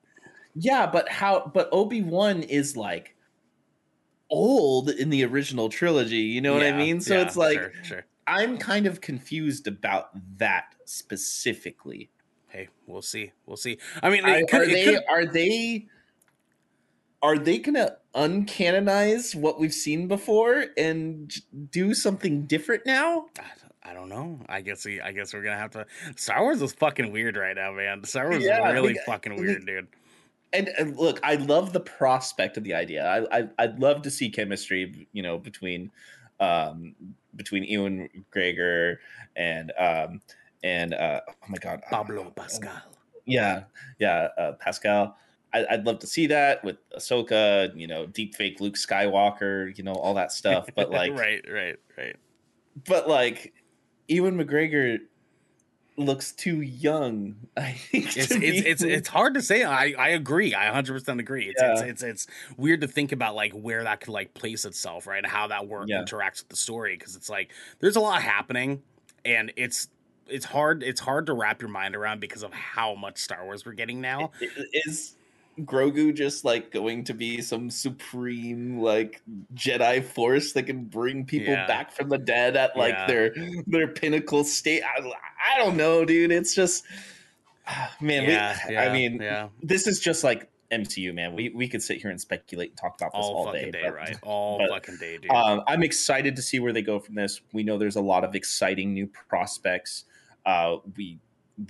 yeah, but how but Obi-Wan is like old in the original trilogy, you know what I mean? So yeah, it's like sure, sure. I'm kind of confused about that specifically. Hey, we'll see. We'll see. I mean, I- could, are they could- are they are they gonna uncanonize what we've seen before and do something different now? I don't know. I guess we, I guess we're gonna have to. Star Wars is fucking weird right now, man. Star Wars Yeah, is really because- fucking weird, dude. And, and look, I love the prospect of the idea. I, I I'd love to see chemistry, you know, between um between Ewan Gregor and um and uh oh my god Pablo Pascal. yeah yeah uh, Pascal. I, I'd love to see that with Ahsoka, you know, deep fake Luke Skywalker, you know, all that stuff. But like, right, right, right. but like, Ewan McGregor looks too young. I think It's it's it's it's hard to say. I I agree. I 100 percent agree. It's, it's Yeah. it's it's weird to think about like where that could like place itself, right? How that work Yeah. interacts with the story because it's like there's a lot happening, and it's it's hard it's hard to wrap your mind around because of how much Star Wars we're getting now. is Grogu just like going to be some supreme like Jedi force that can bring people Yeah. back from the dead at like Yeah. their their pinnacle state? I, I don't know, dude. It's just man. yeah, we, I mean, yeah. this is just like MCU, man. We we could sit here and speculate and talk about this all, all, day, day, but- right? All but, fucking day, dude. um, I'm excited to see where they go from this. We know there's a lot of exciting new prospects. Uh, we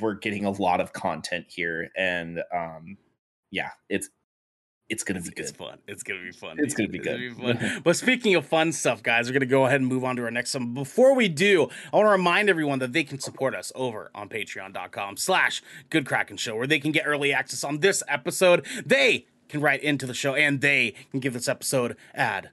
we're getting a lot of content here, and um, yeah, it's it's gonna be good. it's fun. It's gonna be fun. It's dude. gonna be good. It's gonna be fun. but speaking of fun stuff, guys, we're gonna go ahead and move on to our next one. Before we do, I want to remind everyone that they can support us over on patreon.com slash good Kraken show, where they can get early access on this episode. They can write into the show and they can give this episode ad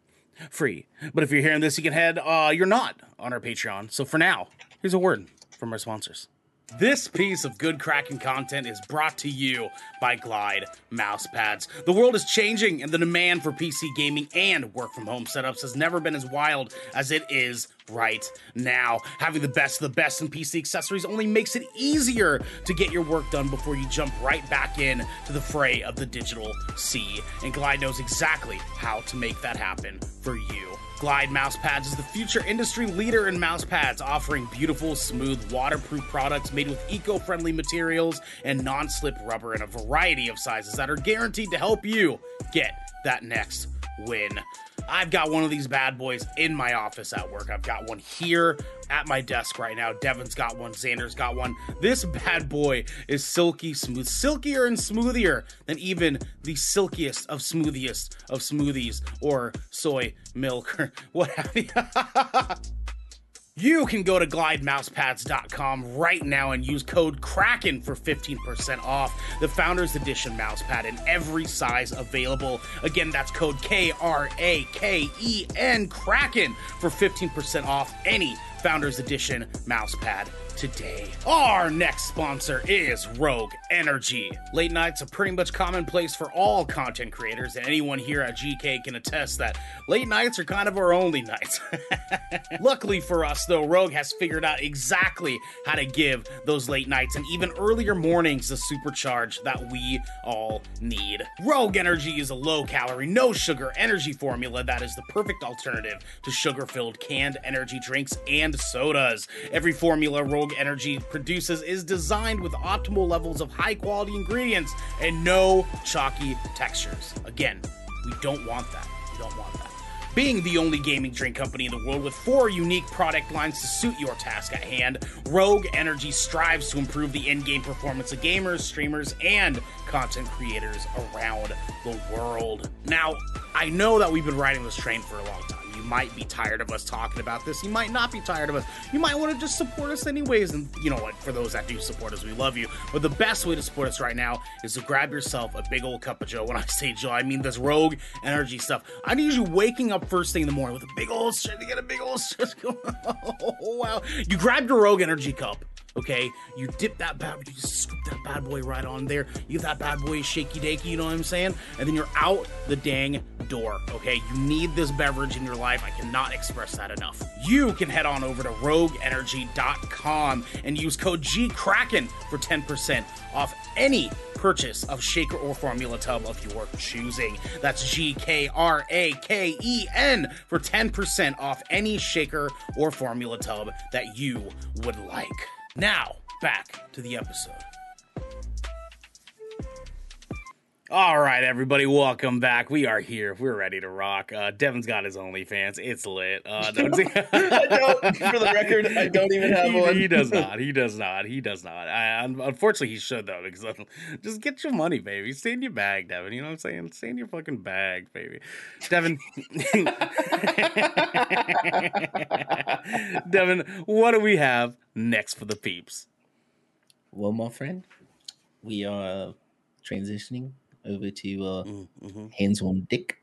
free. But if you're hearing this, you can head uh you're not on our Patreon. So for now, here's a word from our sponsors. This piece of Good Kraken content is brought to you by Glide mouse pads. The world is changing, and the demand for PC gaming and work from home setups has never been as wild as it is right now. Having the best of the best in PC accessories only makes it easier to get your work done before you jump right back in to the fray of the digital sea. And Glide knows exactly how to make that happen for you. Glide Mouse Pads is the future industry leader in mouse pads, offering beautiful, smooth, waterproof products made with eco friendly materials and non slip rubber in a variety of sizes that are guaranteed to help you get that next win. I've got one of these bad boys in my office at work. I've got one here at my desk right now. Devin's got one. Xander's got one. This bad boy is silky smooth, silkier and smoothier than even the silkiest of smoothiest of smoothies or soy milk or what have you. You can go to glidemousepads.com right now and use code KRAKEN for 15% off the Founders Edition mousepad in every size available. Again, that's code K R A K E N KRAKEN for 15% off any Founders Edition mousepad today. Our next sponsor is Rogue Energy. Late nights are pretty much commonplace for all content creators, and anyone here at GK can attest that late nights are kind of our only nights. Luckily for us, though, Rogue has figured out exactly how to give those late nights and even earlier mornings the supercharge that we all need. Rogue Energy is a low calorie, no sugar energy formula that is the perfect alternative to sugar filled canned energy drinks and sodas. Every formula Rogue Energy produces is designed with optimal levels of high quality ingredients and no chalky textures. Again, we don't want that. We don't want that. Being the only gaming drink company in the world with four unique product lines to suit your task at hand, Rogue Energy strives to improve the in game performance of gamers, streamers, and content creators around the world. Now, I know that we've been riding this train for a long time. You might be tired of us talking about this. You might not be tired of us. You might want to just support us anyways. And you know what? For those that do support us, we love you. But the best way to support us right now is to grab yourself a big old cup of Joe. When I say Joe, I mean this Rogue Energy stuff. I'm usually waking up first thing in the morning with a big old shit to get a big old shit. Oh, wow. You grab your Rogue Energy cup. Okay, you dip that bad, you scoop that bad boy right on there. You get that bad boy shaky dakey, you know what I'm saying? And then you're out the dang door. Okay, you need this beverage in your life. I cannot express that enough. You can head on over to RogueEnergy.com and use code GKRAKEN for 10% off any purchase of shaker or formula tub of your choosing. That's G K R A K E N for 10% off any shaker or formula tub that you would like. Now, back to the episode. All right, everybody, welcome back. We are here. We're ready to rock. Uh, Devin's got his OnlyFans. It's lit. Uh, I don't, for the record, I don't even have he, one. he does not. He does not. He does not. I, unfortunately, he should though, because um, just get your money, baby. Stay in your bag, Devin. You know what I'm saying? Stay in your fucking bag, baby. Devin. Devin, what do we have next for the peeps? Well, my friend, we are transitioning over to uh, Mm-hmm. hands on dick.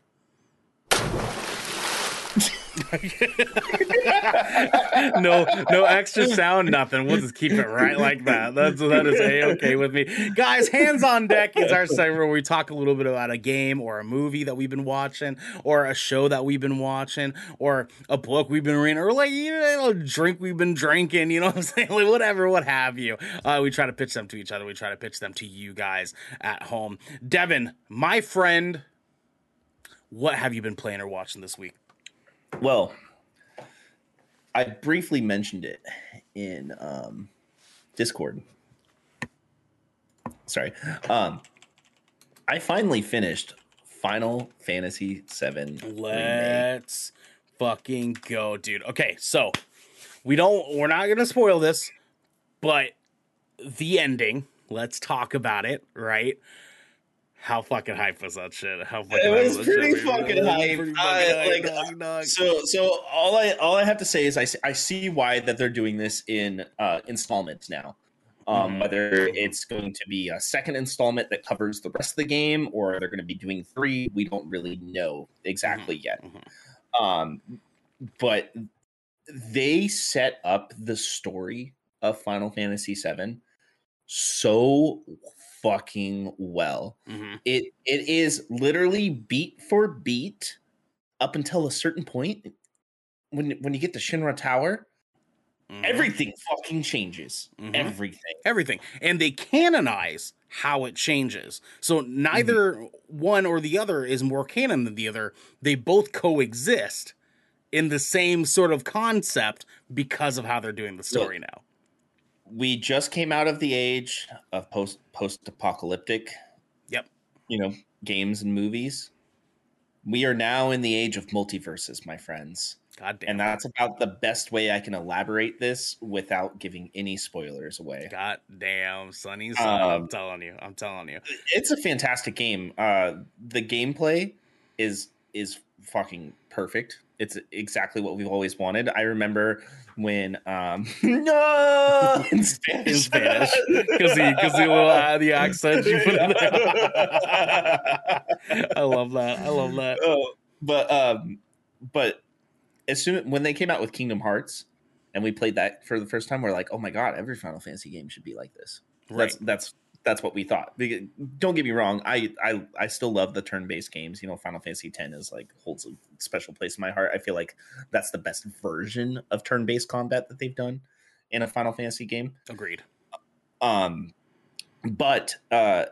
no, no extra sound, nothing. We'll just keep it right like that. That's that is a okay with me, guys. Hands on deck is our segment where we talk a little bit about a game or a movie that we've been watching, or a show that we've been watching, or a book we've been reading, or like you know, a drink we've been drinking. You know what I'm saying? Like whatever, what have you. Uh, we try to pitch them to each other. We try to pitch them to you guys at home. Devin, my friend, what have you been playing or watching this week? Well, I briefly mentioned it in um, Discord. Sorry. Um, I finally finished Final Fantasy VII Let's fucking go, dude. Okay, so we don't we're not gonna spoil this, but the ending, let's talk about it, right? How fucking hype was that shit? How fucking It hype was pretty shit, fucking It was hype. pretty Uh, fucking hype, like, dog, dog. So so all I all I have to say is I see why that they're doing this in uh installments now. Um, Mhm. whether it's going to be a second installment that covers the rest of the game or they're going to be doing three, we don't really know exactly yet. Mhm. Um, but they set up the story of Final Fantasy VII so fucking well. Mhm. It it is literally beat for beat up until a certain point. When when you get to Shinra Tower, Mhm. everything fucking changes. Mhm. Everything. everything and they canonize how it changes so neither one or the other is more canon than the other they both coexist in the same sort of concept because of how they're doing the story now We just came out of the age of post post apocalyptic. Yep. You know, games and movies. We are now in the age of multiverses, my friends. god damn And that's about the best way I can elaborate this without giving any spoilers away. god damn sonny son, i'm Um, telling you i'm telling you It's a fantastic game. Uh the gameplay is is fucking perfect. It's exactly what we've always wanted. I remember when um no in Spanish. because the because the little uh, the accent you put in there i love that i love that Oh, but um but as soon when they came out with Kingdom Hearts and we played that for the first time, we're like, oh my god, every Final Fantasy game should be like this. right That's that's that's what we thought. Don't get me wrong, I I I still love the turn-based games. You know, Final Fantasy X is like holds a special place in my heart. I feel like that's the best version of turn-based combat that they've done in a Final Fantasy game. agreed Um, but uh,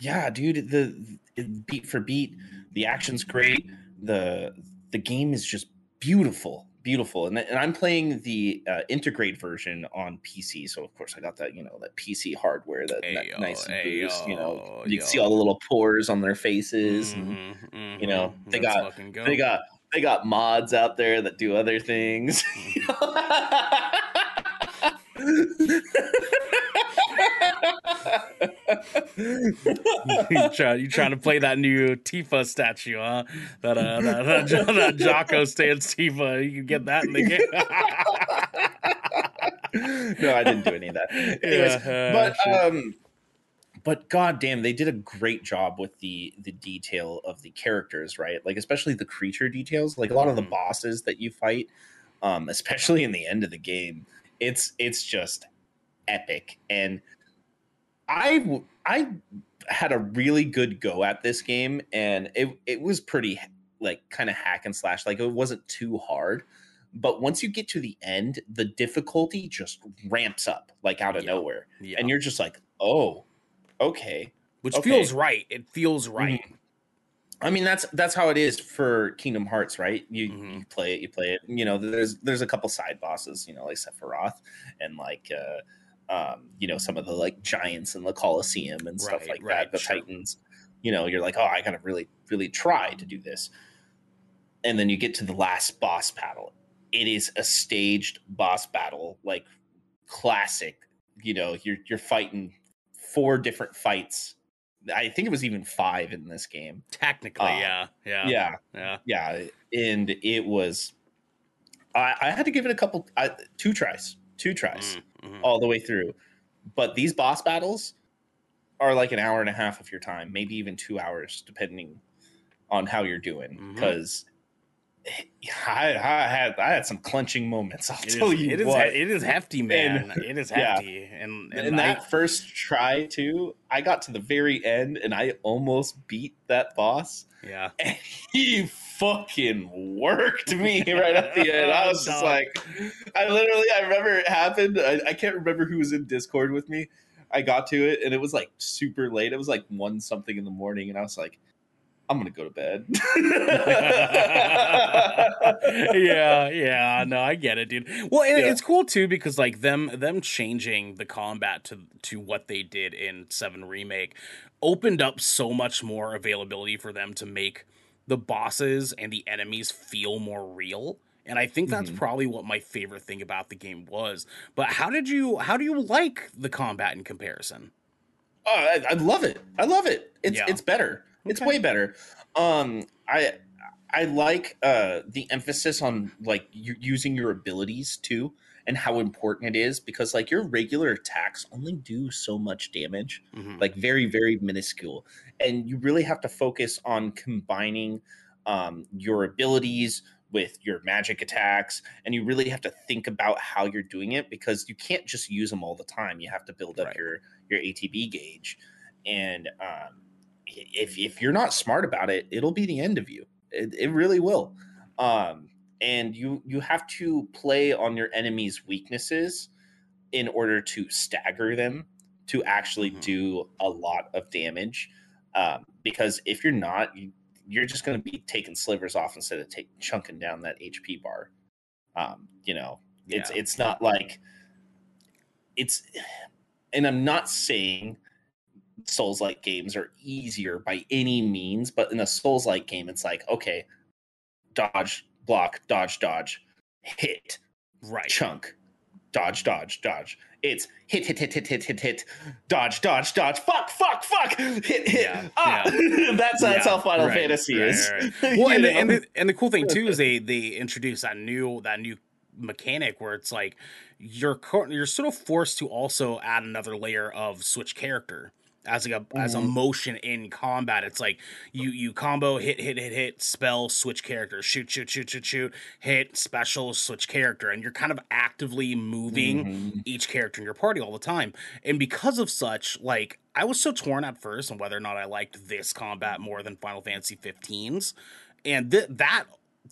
yeah, dude, the, the beat for beat, the action's great. the The game is just beautiful, beautiful. And, and I'm playing the uh, Intergrade version on PC, so of course I got that you know that PC hardware that, that nice and boost. You know, ayo, you can see all the little pores on their faces. and Mhm, you know, mhm. they got- go. They got they got mods out there that do other things. you trying you trying to play that new Tifa statue, huh? That uh that, that, that Jocko stands Tifa. You can get that in the game. no, I didn't do any of that. Anyways, Yeah, uh, but shit. um, but goddamn, they did a great job with the the detail of the characters, right? Like especially the creature details. Like a lot of the Mhm. bosses that you fight, um, especially in the end of the game, it's it's just epic. And I I had a really good go at this game, and it it was pretty like kind of hack and slash. Like it wasn't too hard. But once you get to the end, the difficulty just ramps up like out of Yeah. nowhere. yeah. And you're just like, oh, okay. Which okay. feels right. It feels right. I mean, that's that's how it is for Kingdom Hearts, right? You Mhm. you play it, you play it. You know, there's there's a couple side bosses, you know, like Sephiroth and like uh um, you know, some of the like giants in the Colosseum and stuff Right, like right, that, the sure. Titans. You know, you're like, oh, I gotta really, really try to do this. And then you get to the last boss battle. It is a staged boss battle, like classic. You know, you're you're fighting four different fights. I think it was even five in this game. Technically, Uh, yeah. Yeah. yeah Yeah. yeah and it was i, I had to give it a couple I, two tries two tries Mm, mhm. all the way through. But these boss battles are like an hour and a half of your time maybe even two hours depending on how you're doing. Because I, I had i had some clenching moments i'll It is, tell you it is it is hefty, man. And- it is yeah. hefty. And and in I- that first try too i got to the very end and i almost beat that boss yeah. and he fucking worked me right at the end. I was just like, I literally, I remember it happened. I, I can't remember who was in Discord with me. I got to it and it was like super late. It was like one something in the morning, and I was like, I'm gonna go to bed. yeah, yeah, no, I get it, dude. Well, Yeah. it's cool too because like them them changing the combat to to what they did in Seven Remake opened up so much more availability for them to make the bosses and the enemies feel more real. And I think that's Mhm. probably what my favorite thing about the game was. But how did you how do you like the combat in comparison? Oh, I, I love it. I love it. It's Yeah. it's better. It's Okay. way better. Um, I I like uh the emphasis on like using your abilities too, and how important it is because like your regular attacks only do so much damage, Mhm. like very very minuscule, and you really have to focus on combining um your abilities with your magic attacks and you really have to think about how you're doing it because you can't just use them all the time you have to build up Right. your your atb gauge and um, if, if you're not smart about it it'll be the end of you it, it really will um, and you you have to play on your enemy's weaknesses in order to stagger them to actually Mhm. do a lot of damage um, because if you're not you, you're just going to be taking slivers off instead of take, chunking down that hp bar um, you know it's Yeah. it's not like it's and i'm not saying souls like games are easier by any means but in a souls like game it's like okay dodge block dodge dodge hit right. chunk dodge dodge dodge. It's hit hit hit hit hit hit hit dodge dodge dodge fuck fuck fuck hit hit. Yeah, ah that's that's Yeah, how final right, fantasy right, is. right, Well, You and the, and the and the cool thing too is they they introduce that new that new mechanic where it's like you're you're sort of forced to also add another layer of switch character as like a as a Mhm. motion in combat. It's like you you combo hit hit hit hit spell switch character shoot shoot shoot shoot shoot hit special switch character and you're kind of actively moving Mhm. each character in your party all the time. And because of such, like I was so torn at first on whether or not I liked this combat more than Final Fantasy 15's. And th- that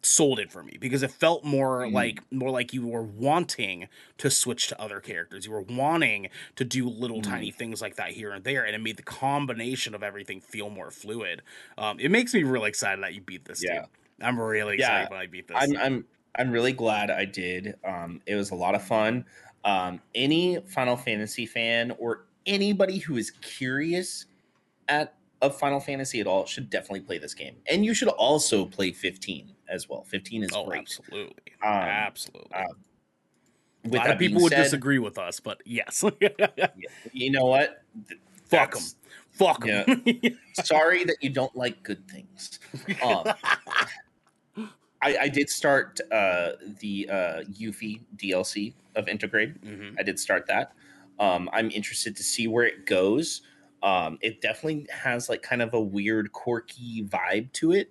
sold it for me because it felt more Mhm. like more like you were wanting to switch to other characters. You were wanting to do little Mhm. tiny things like that here and there, and it made the combination of everything feel more fluid. Um, it makes me really excited that you beat this. Yeah. dude. I'm really Yeah. excited when I beat this. I'm I'm I'm really glad I did. Um, it was a lot of fun. Um, any Final Fantasy fan or anybody who is curious at of Final Fantasy at all should definitely play this game, and you should also play 15 as well. 15 is oh, great. absolutely, Um, absolutely. uh, a lot of people would said, disagree with us, but yes, You know what? Fuck them, fuck them. Sorry that you don't like good things. Um, I, I did start uh, the uh, Yuffie DLC of Intergrade. Mhm. I did start that. Um, I'm interested to see where it goes. Um, it definitely has like kind of a weird, quirky vibe to it,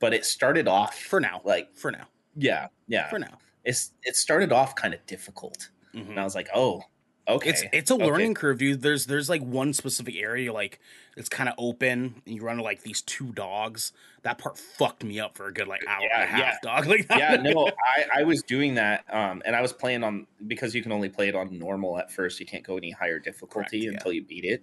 but it started off For now, like for now, yeah, yeah. for now. It's it started off kind of difficult, Mhm. and I was like, oh, okay. It's it's a okay. learning curve, dude. There's there's like one specific area like it's kind of open, and you run into like these two dogs. That part fucked me up for a good like hour Yeah, and a half, yeah. dog. Like yeah, no, I, I was doing that, um, and I was playing on because you can only play it on normal at first. You can't go any higher difficulty Correct, yeah. until you beat it.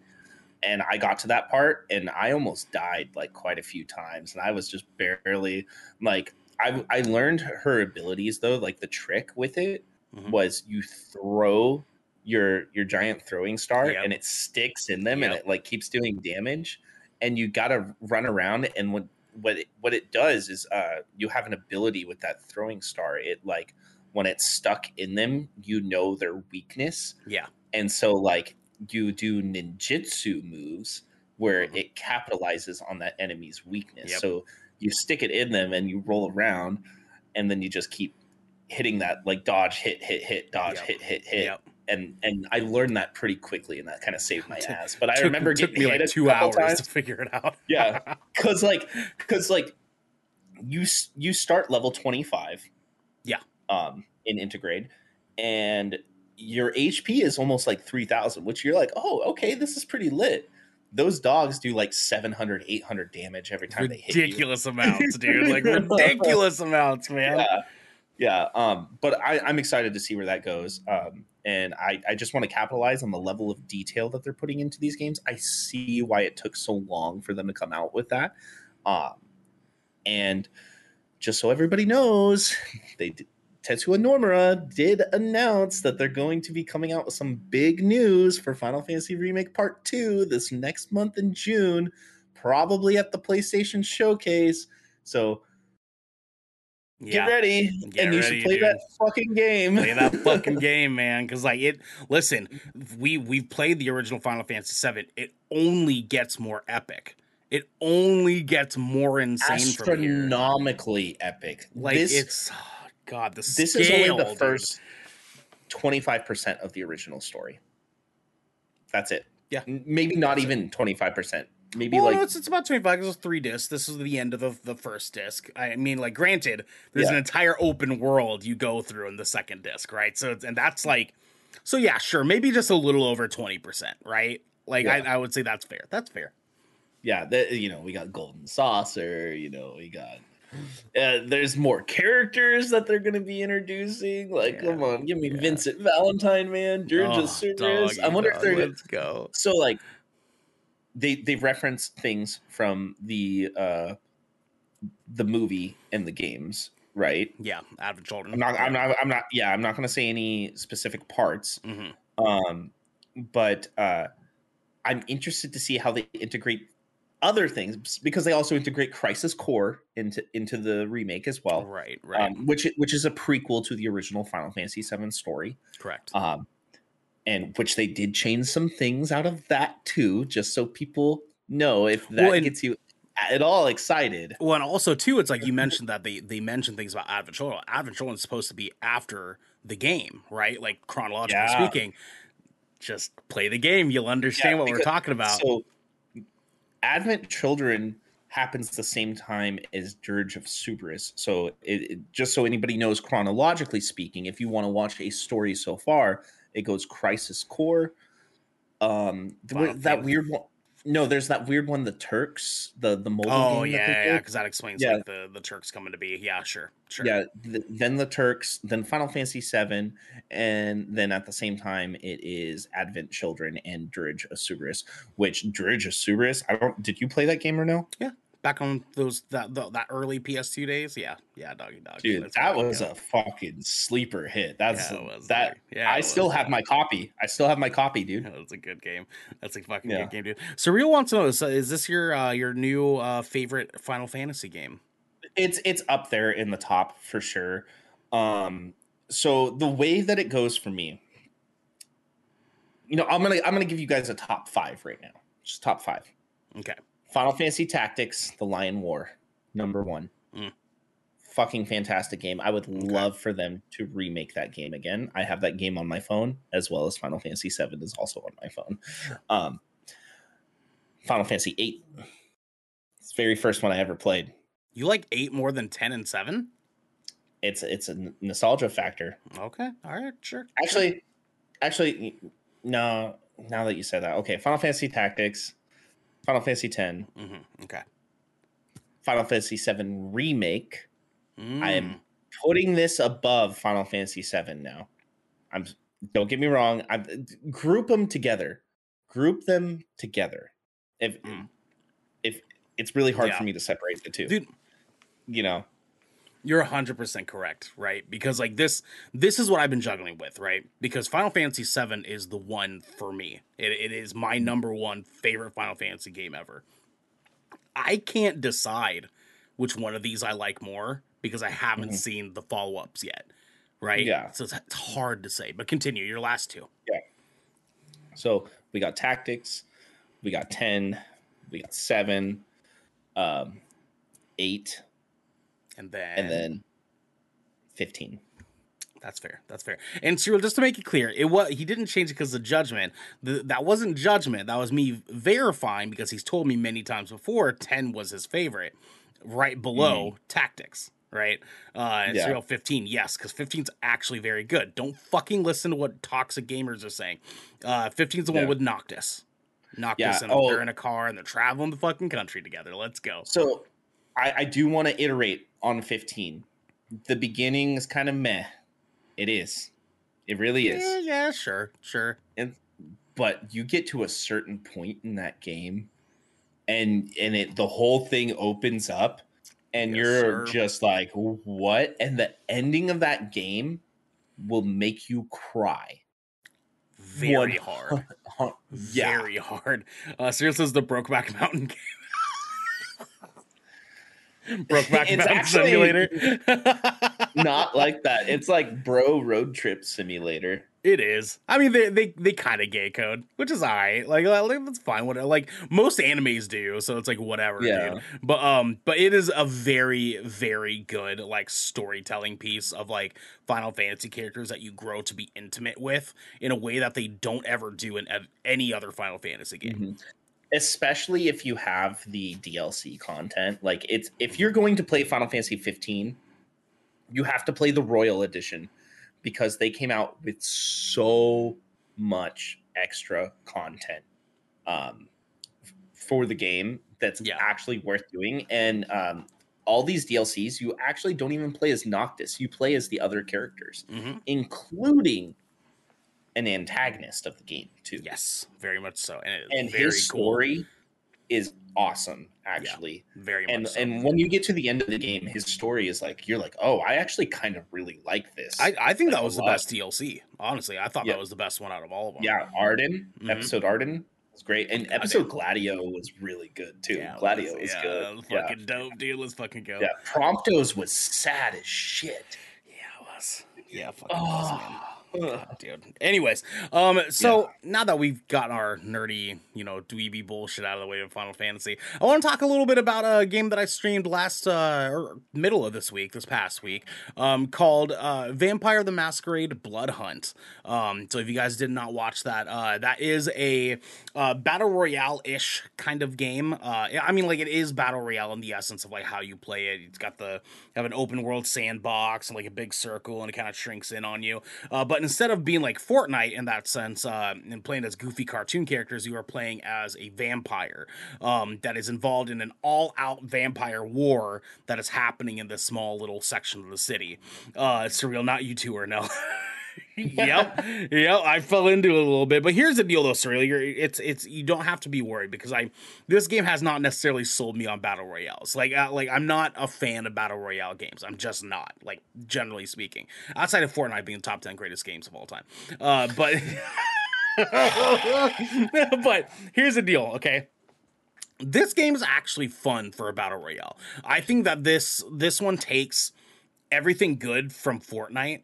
And I got to that part, and I almost died like quite a few times, and I was just barely like I I learned her abilities though. Like the trick with it Mhm. was you throw your your giant throwing star, Yep. and it sticks in them, and it like keeps doing damage, and you got to run around, and when what it, what it does is uh, you have an ability with that throwing star. It like when it's stuck in them, you know their weakness, yeah, and so like you do ninjutsu moves where Mhm. it capitalizes on that enemy's weakness. Yep. So you stick it in them and you roll around, and then you just keep hitting that like dodge, hit, hit, hit, dodge, Yep. hit, hit, hit. yep. And and I learned that pretty quickly, and that kind of saved my Took- ass. But I took, remember took getting me hit like two hours times. to figure it out. Yeah. because like because like you you start level 25 Yeah. um in Intergrade and your hp is almost like 3000 which you're like oh okay this is pretty lit those dogs do like 700 800 damage every time they hit ridiculous amounts, dude. Like ridiculous amounts, man. yeah yeah um but I, i'm excited to see where that goes um and i i just want to capitalize on the level of detail that they're putting into these games i see why it took so long for them to come out with that um and just so everybody knows they did Tetsuya Nomura did announce that they're going to be coming out with some big news for Final Fantasy Remake Part 2 this next month in June, probably at the PlayStation Showcase. So get ready, Get and you ready, should play dude. that fucking game. play that fucking game, man. Because like it, listen, we we've played the original Final Fantasy VII. It only gets more epic. It only gets more insane astronomically epic. Like this, it's God. The this scale, is only the dude. first twenty five percent of the original story. That's it. Yeah. Maybe not even twenty five percent. Maybe Well, like no, it's, it's about 25 because it's three discs. This is the end of the, the first disc. I mean, like, granted, there's Yeah. an entire open world you go through in the second disc, right? So, and that's like, so yeah, sure, maybe just a little over 20%, right? Like, Yeah. I, I would say that's fair. That's fair. yeah, the, you know, we got Golden Saucer. You know, we got. Uh, there's more characters that they're going to be introducing. Like, Yeah, come on, give me yeah. Vincent Valentine, man. George Oh, I wonder if they're Let's go. so like they they reference things from the uh the movie and the games, right? Yeah, Advent Children. I'm not I'm not I'm not yeah, I'm not going to say any specific parts. hmm Um but uh I'm interested to see how they integrate other things because they also integrate Crisis Core into into the remake as well. Right, right. Um, which which is a prequel to the original Final Fantasy VII story Correct. um, and which they did change some things out of that too, just so people know if that Well, and- gets you at all excited. Well, and also too, it's like you mentioned that they they mentioned things about Advent Children. Advent Children is supposed to be after the game, right? Like chronologically Yeah. speaking. Just play the game, you'll understand Yeah, what we're talking about. So, Advent Children happens the same time as Dirge of Cerberus. So, it, it- just so anybody knows, chronologically speaking, if you want to watch a story so far, it goes Crisis Core. Um, the- Final that weird one. No, there's that weird one, the Turks, the the mobile oh game. yeah, yeah, because that explains Yeah. like the the Turks coming to be. Yeah, sure, sure. Yeah, th- then the Turks, then Final Fantasy VII, and then at the same time it is Advent Children and Dirge of Cerberus. Which Dirge of Cerberus, I don't. Did you play that game or no? Back on those that the, that early PS2 days. Yeah, yeah, doggy dog. Dude, that was a fucking sleeper hit. That's Yeah, that. dude. Yeah, I still have my copy. I still have my copy, dude. Yeah, That's a good game. That's a fucking Yeah. good game, dude. So, real wants to know: is, is this your uh, your new uh, favorite Final Fantasy game? it's it's up there in the top for sure. Um, so the way that it goes for me, you know, I'm gonna I'm gonna give you guys a top five right now. Just top five. Okay, Final Fantasy Tactics: The Lion War, number one. Mm. Fucking fantastic game. I would love for them to remake that game again. I have that game on my phone as well as Final Fantasy VII is also on my phone. Um, Final Fantasy VIII. It's the very first one I ever played. you like eight more than ten and seven? It's it's a nostalgia factor. Okay, all right, sure. Actually, actually, no. Now that you said that, okay. Final Fantasy Tactics, Final Fantasy X, hmm Okay. Final Fantasy VII remake. I Mm. am putting this above Final Fantasy VII now. I'm. Don't get me wrong. I group them together. Group them together. If Mm. if it's really hard Yeah. for me to separate the two. dude. You know. You're 100% correct, right? Because like this this is what I've been juggling with, right? Because Final Fantasy 7 is the one for me. It, it is my number one favorite Final Fantasy game ever. I can't decide which one of these I like more because I haven't Mhm. seen the follow-ups yet. Right? Yeah. So it's, it's hard to say. But continue your last two. Yeah. So we got tactics, we got 10, we got seven, um, eight, And then and then 15. That's fair. That's fair. And Cyril, just to make it clear, it was he didn't change it because of judgment. The, that wasn't judgment. That was me verifying because he's told me many times before ten was his favorite, right below tactics. Right, uh, and Yeah. Cyril 15, yes, because 15's actually very good. Don't fucking listen to what toxic gamers are saying. Uh, 15's the one with Noctis. Noctis Yeah, and oh. they're in a car and they're traveling the fucking country together. Let's go. So I, I do want to iterate on 15. The beginning is kind of meh. It is. It really is. Yeah, yeah, sure, sure. And But you get to a certain point in that game and and it the whole thing opens up and Yes, you're sir. just like what? And the ending of that game will make you cry. Very One hard. Yeah. very hard. Uh, Cyril says the Brokeback Mountain game. Brokeback It's Mountain Simulator. Not like that. It's like bro road trip simulator. It is. I mean, they they, they kind of gay code, which is alright. Like, like that's fine. What Like most animes do, so it's like whatever. Yeah. Dude. But um, but it is a very very good like storytelling piece of like Final Fantasy characters that you grow to be intimate with in a way that they don't ever do in ev- any other Final Fantasy game. Mhm. Especially if you have the DLC content. Like it's if you're going to play Final Fantasy 15, you have to play the Royal Edition because they came out with so much extra content um, for the game that's Yeah. actually worth doing. And um, all these DLCs, you actually don't even play as Noctis. You play as the other characters, Mhm. including an antagonist of the game too Yes, very much so, and, it's and very his cool. story is awesome actually very much and so. and when you get to the end of the game his story is like you're like oh i actually kind of really like this I, I think like that was the best DLC. Honestly, I thought Yeah. that was the best one out of all of them. yeah Ardyn Mhm. episode Ardyn was great and God episode damn. gladio was really good too Yeah, gladio was- yeah, good was yeah. fucking dope, dude. Let's fucking go. yeah Prompto's was sad as shit Yeah, it was. Yeah, fucking was, dude. Anyways, um, so now that we've got our nerdy, you know, dweeby bullshit out of the way of Final Fantasy, I want to talk a little bit about a game that I streamed last, uh, or middle of this week, this past week, um, called uh, Vampire the Masquerade Blood Hunt. Um, so if you guys did not watch that, uh, that is a uh, battle royale ish kind of game. Uh, I mean, like it is battle royale in the essence of like how you play it. It's got the have an open world sandbox and like a big circle, and it kind of shrinks in on you. Uh, but instead of being like Fortnite in that sense, uh, and playing as goofy cartoon characters, you are playing as a vampire um, that is involved in an all-out vampire war that is happening in this small little section of the city. Uh, Cyril, not you two are no. yep, yep. I fell into it a little bit, but here's the deal, though, Cyril. You're, it's it's you don't have to be worried because I this game has not necessarily sold me on battle royales. Like uh, like I'm not a fan of battle royale games. I'm just not. Like generally speaking, outside of Fortnite being the top ten greatest games of all time. Uh, but but here's the deal, okay this game is actually fun for a battle royale. I think that this this one takes everything good from Fortnite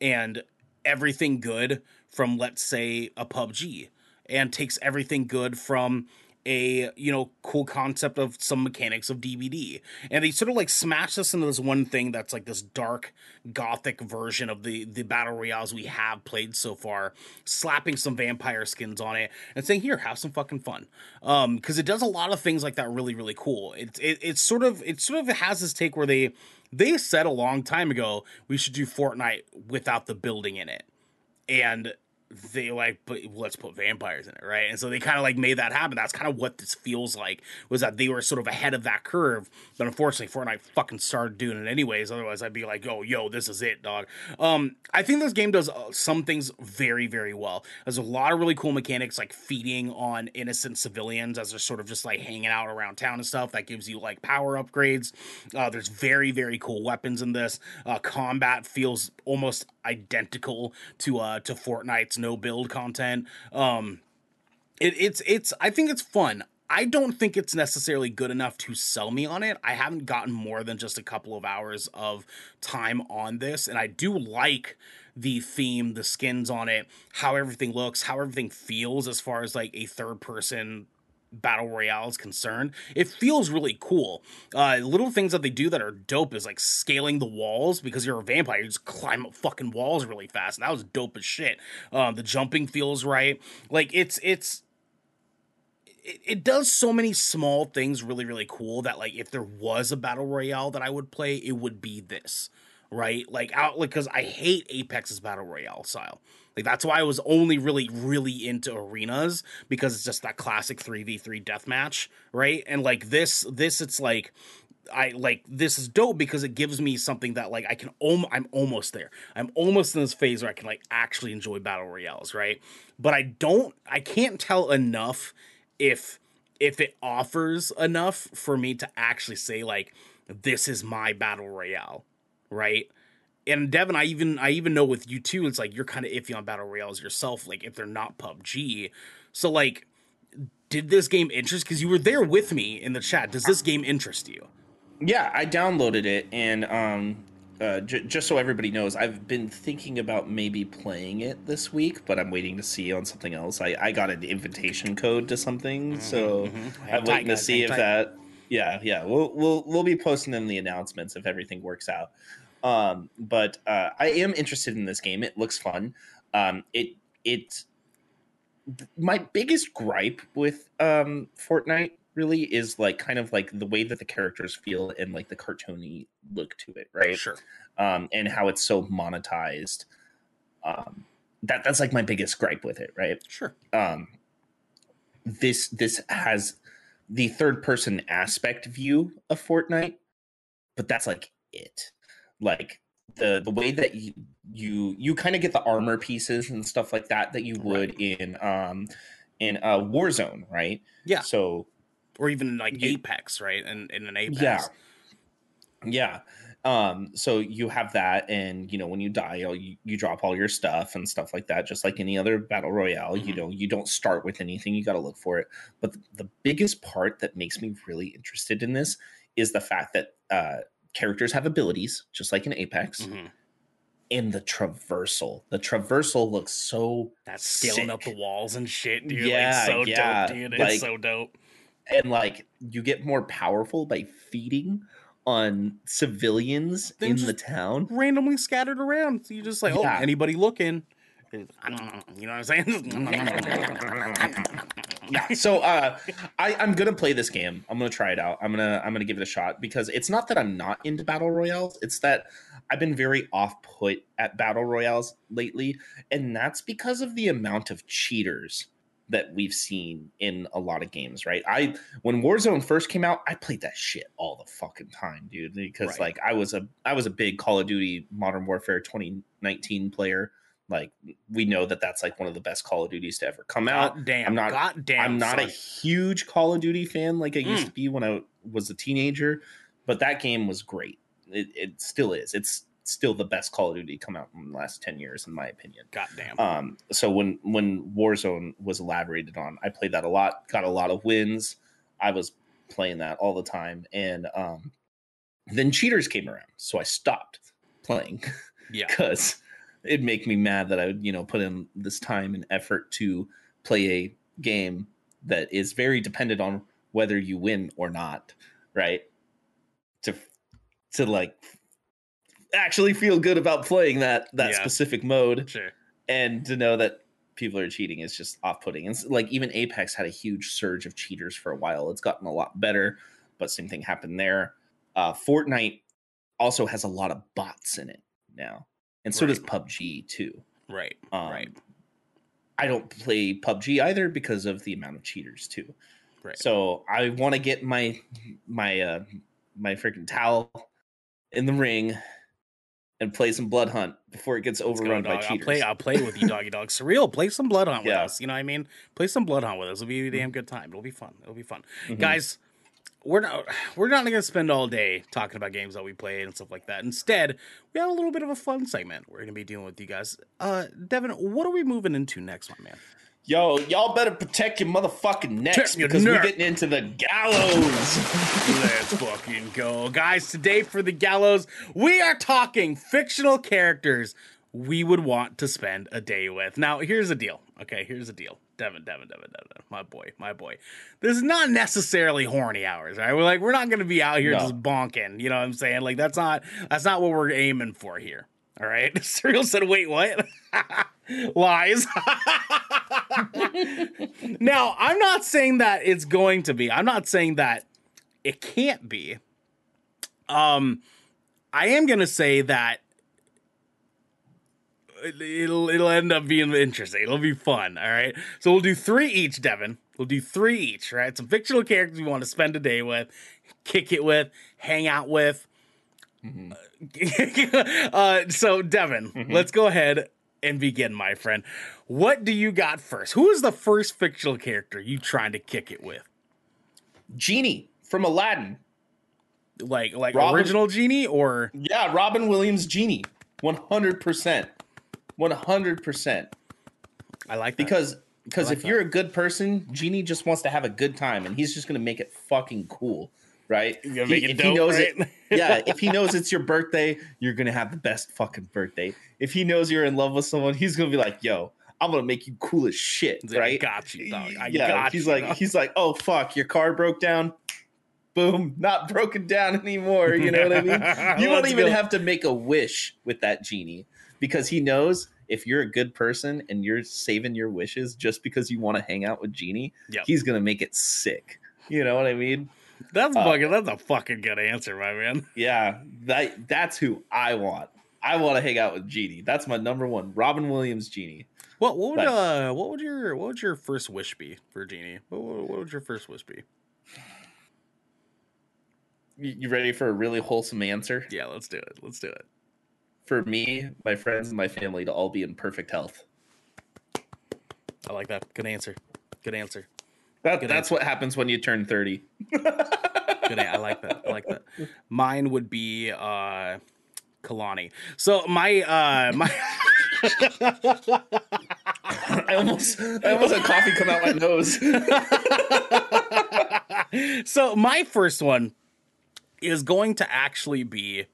and everything good from let's say a PUBG and takes everything good from a you know cool concept of some mechanics of DBD and they sort of like smash this into this one thing that's like this dark gothic version of the the battle royales we have played so far slapping some vampire skins on it and saying here have some fucking fun. Um because it does a lot of things like that really really cool. It, it it's sort of it sort of has this take where they they said a long time ago we should do Fortnite without the building in it. And they like but let's put vampires in it right? And so they kind of like made that happen. That's kind of what this feels like was that they were sort of ahead of that curve. But unfortunately fortnite fucking started doing it anyways. Otherwise i'd be like oh yo this is it dog. Um i think this game does uh, some things very very well. There's a lot of really cool mechanics like feeding on innocent civilians as they're sort of just like hanging out around town and stuff. That gives you like power upgrades. Uh, there's very very cool weapons in this. Uh, combat feels almost identical to uh to Fortnite's no build content. Um it, it's it's I think it's fun. I don't think it's necessarily good enough to sell me on it. I haven't gotten more than just a couple of hours of time on this, and I do like the theme, the skins on it, how everything looks, how everything feels as far as like a third person battle royale is concerned it feels really cool. Uh little things that they do that are dope is like scaling the walls because you're a vampire you just climb up fucking walls really fast and that was dope as shit. Um the jumping feels right. Like it's it's it, it does so many small things really really cool that like if there was a battle royale that i would play it would be this right? Like out like because i hate apex's battle royale style like that's why i was only really really into arenas because it's just that classic 3v3 deathmatch right and like this this it's like I like this is dope because it gives me something that like I can om- I'm almost there. I'm almost in this phase where I can like actually enjoy battle royales, right? But I don't I can't tell enough if if it offers enough for me to actually say like this is my battle royale, right? And Devin, I even I even know with you too, it's like you're kind of iffy on battle royales yourself, like if they're not PUBG. So like, did this game interest? Because you were there with me in the chat. Does this game interest you? Yeah, I downloaded it, and um, uh, j- just so everybody knows, I've been thinking about maybe playing it this week, but I'm waiting to see on something else. I, I got an invitation code to something, so mhm. I'm waiting to see if that. Yeah, yeah, we'll we'll we'll be posting them the announcements if everything works out. Um, but uh, I am interested in this game. It looks fun. Um, it it my biggest gripe with um Fortnite really is like kind of like the way that the characters feel and like the cartoony look to it, right? Sure. Um, and how it's so monetized. Um, that that's like my biggest gripe with it, right? Sure. um this this has the third person aspect view of Fortnite, but that's like it. Like the the way that you you you kind of get the armor pieces and stuff like that that you would in um in uh Warzone, right? Yeah. So Or even like You- Apex, right? And in an Apex. yeah. Yeah. Um, so you have that, and you know, when you die, you, you, you drop all your stuff and stuff like that, just like any other battle royale. You Mhm. know, you don't start with anything, you got to look for it. But the, the biggest part that makes me really interested in this is the fact that uh, characters have abilities, just like in Apex, Mhm. and the traversal. The traversal looks so That's scaling up the walls and shit, dude. Yeah, like, so yeah, dope, dude. like- it's so dope. and like you get more powerful by feeding on civilians in the town. Randomly scattered around. So you just like, oh, anybody looking. You know what I'm saying? yeah so uh i i'm gonna play this game. I'm gonna try it out. I'm gonna i'm gonna give it a shot because it's not that i'm not into battle royales. It's that i've been very off put at battle royales lately and that's because of the amount of cheaters that we've seen in a lot of games right? I when warzone first came out i played that shit all the fucking time dude because Right. like i was a i was a big call of duty modern warfare 2019 player like we know that that's like one of the best call of duties to ever come out God damn. I'm not- God damn. I'm not a huge Call of Duty fan like I used Mm. to be when I was a teenager, but that game was great. It, it still is. It's still the best Call of Duty come out in the last 10 years, in my opinion. God damn. Um, so when when Warzone was elaborated on, I played that a lot, got a lot of wins. I was playing that all the time, and um, then cheaters came around, so I stopped playing yeah. because it'd make me mad that I would, you know, put in this time and effort to play a game that is very dependent on whether you win or not, right? To to like actually feel good about playing that that Yeah. specific mode Sure. and to know that people are cheating is just off-putting. And like even Apex had a huge surge of cheaters for a while. It's gotten a lot better, but same thing happened there. Uh, Fortnite also has a lot of bots in it now, and so does PUBG too. Right. Um, right. I don't play PUBG either because of the amount of cheaters too. Right. So I want to get my my uh, my freaking towel in the ring and play some Blood Hunt before it gets Let's go, overrun by dog. I'll play. I'll play with you, doggy dog. Cyril. Play some blood hunt with Yeah. us. You know what I mean? Play some blood hunt with us. It'll be a damn good time. It'll be fun. It'll be fun, Mhm. guys. We're not. We're not going to spend all day talking about games that we played and stuff like that. Instead, we have a little bit of a fun segment. We're going to be dealing with you guys. Uh, Devin, what are we moving into next, my man? Yo, y'all better protect your motherfucking necks your because we're getting into the gallows. Let's fucking go. Guys, today for the gallows, we are talking fictional characters we would want to spend a day with. Now, here's the deal. Okay, here's the deal. Devin, Devin, Devin, Devin, my boy, my boy. This is not necessarily horny hours, right? We're like, we're not gonna be out here No. just bonking. You know what I'm saying? Like, that's not that's not what we're aiming for here. All right. Cyril said, wait, what? Lies. now, I'm not saying that it's going to be. I'm not saying that it can't be. Um, I am gonna say that it'll it'll end up being interesting. It'll be fun. All right. So we'll do three each, Devin. We'll do three each. Right. Some fictional characters we want to spend a day with, kick it with, hang out with. uh, so Devin, let's go ahead and begin, my friend. What do you got first? Who is the first fictional character you trying to kick it with? Genie from Aladdin. Like like Robin- original genie or Yeah, Robin Williams Genie. 100%. 100%. I like that. Because because like if you're a good person, Genie just wants to have a good time and he's just going to make it fucking cool. right? Gonna He- make it if dope, he knows right? it, yeah. If he knows it's your birthday, you're gonna have the best fucking birthday. If he knows you're in love with someone, he's gonna be like, "Yo, I'm gonna make you cool as shit," like, right? I got you, dog. I yeah, got he's you. like, dog. he's like, "Oh fuck, your car broke down." Boom, not broken down anymore. You know what I mean? You don't even go. have to make a wish with that genie because he knows if you're a good person and you're saving your wishes just because you want to hang out with genie, Yep. he's gonna make it sick. You know what I mean? That's uh, fucking. That's a fucking good answer, my man. Yeah, that that's who I want. I want to hang out with Genie. That's my number one. Robin Williams Genie. What what would uh what would your what would your first wish be for Genie? What, would- what would your first wish be? You ready for a really wholesome answer? Yeah, let's do it. Let's do it. For me, my friends, and my family to all be in perfect health. I like that. Good answer. Good answer. That, Good that's answer. what happens when you turn 30. Good. I like that. I like that. Mine would be uh Kalani. So my uh my I almost I almost had coffee come out my nose. so my first one is going to actually be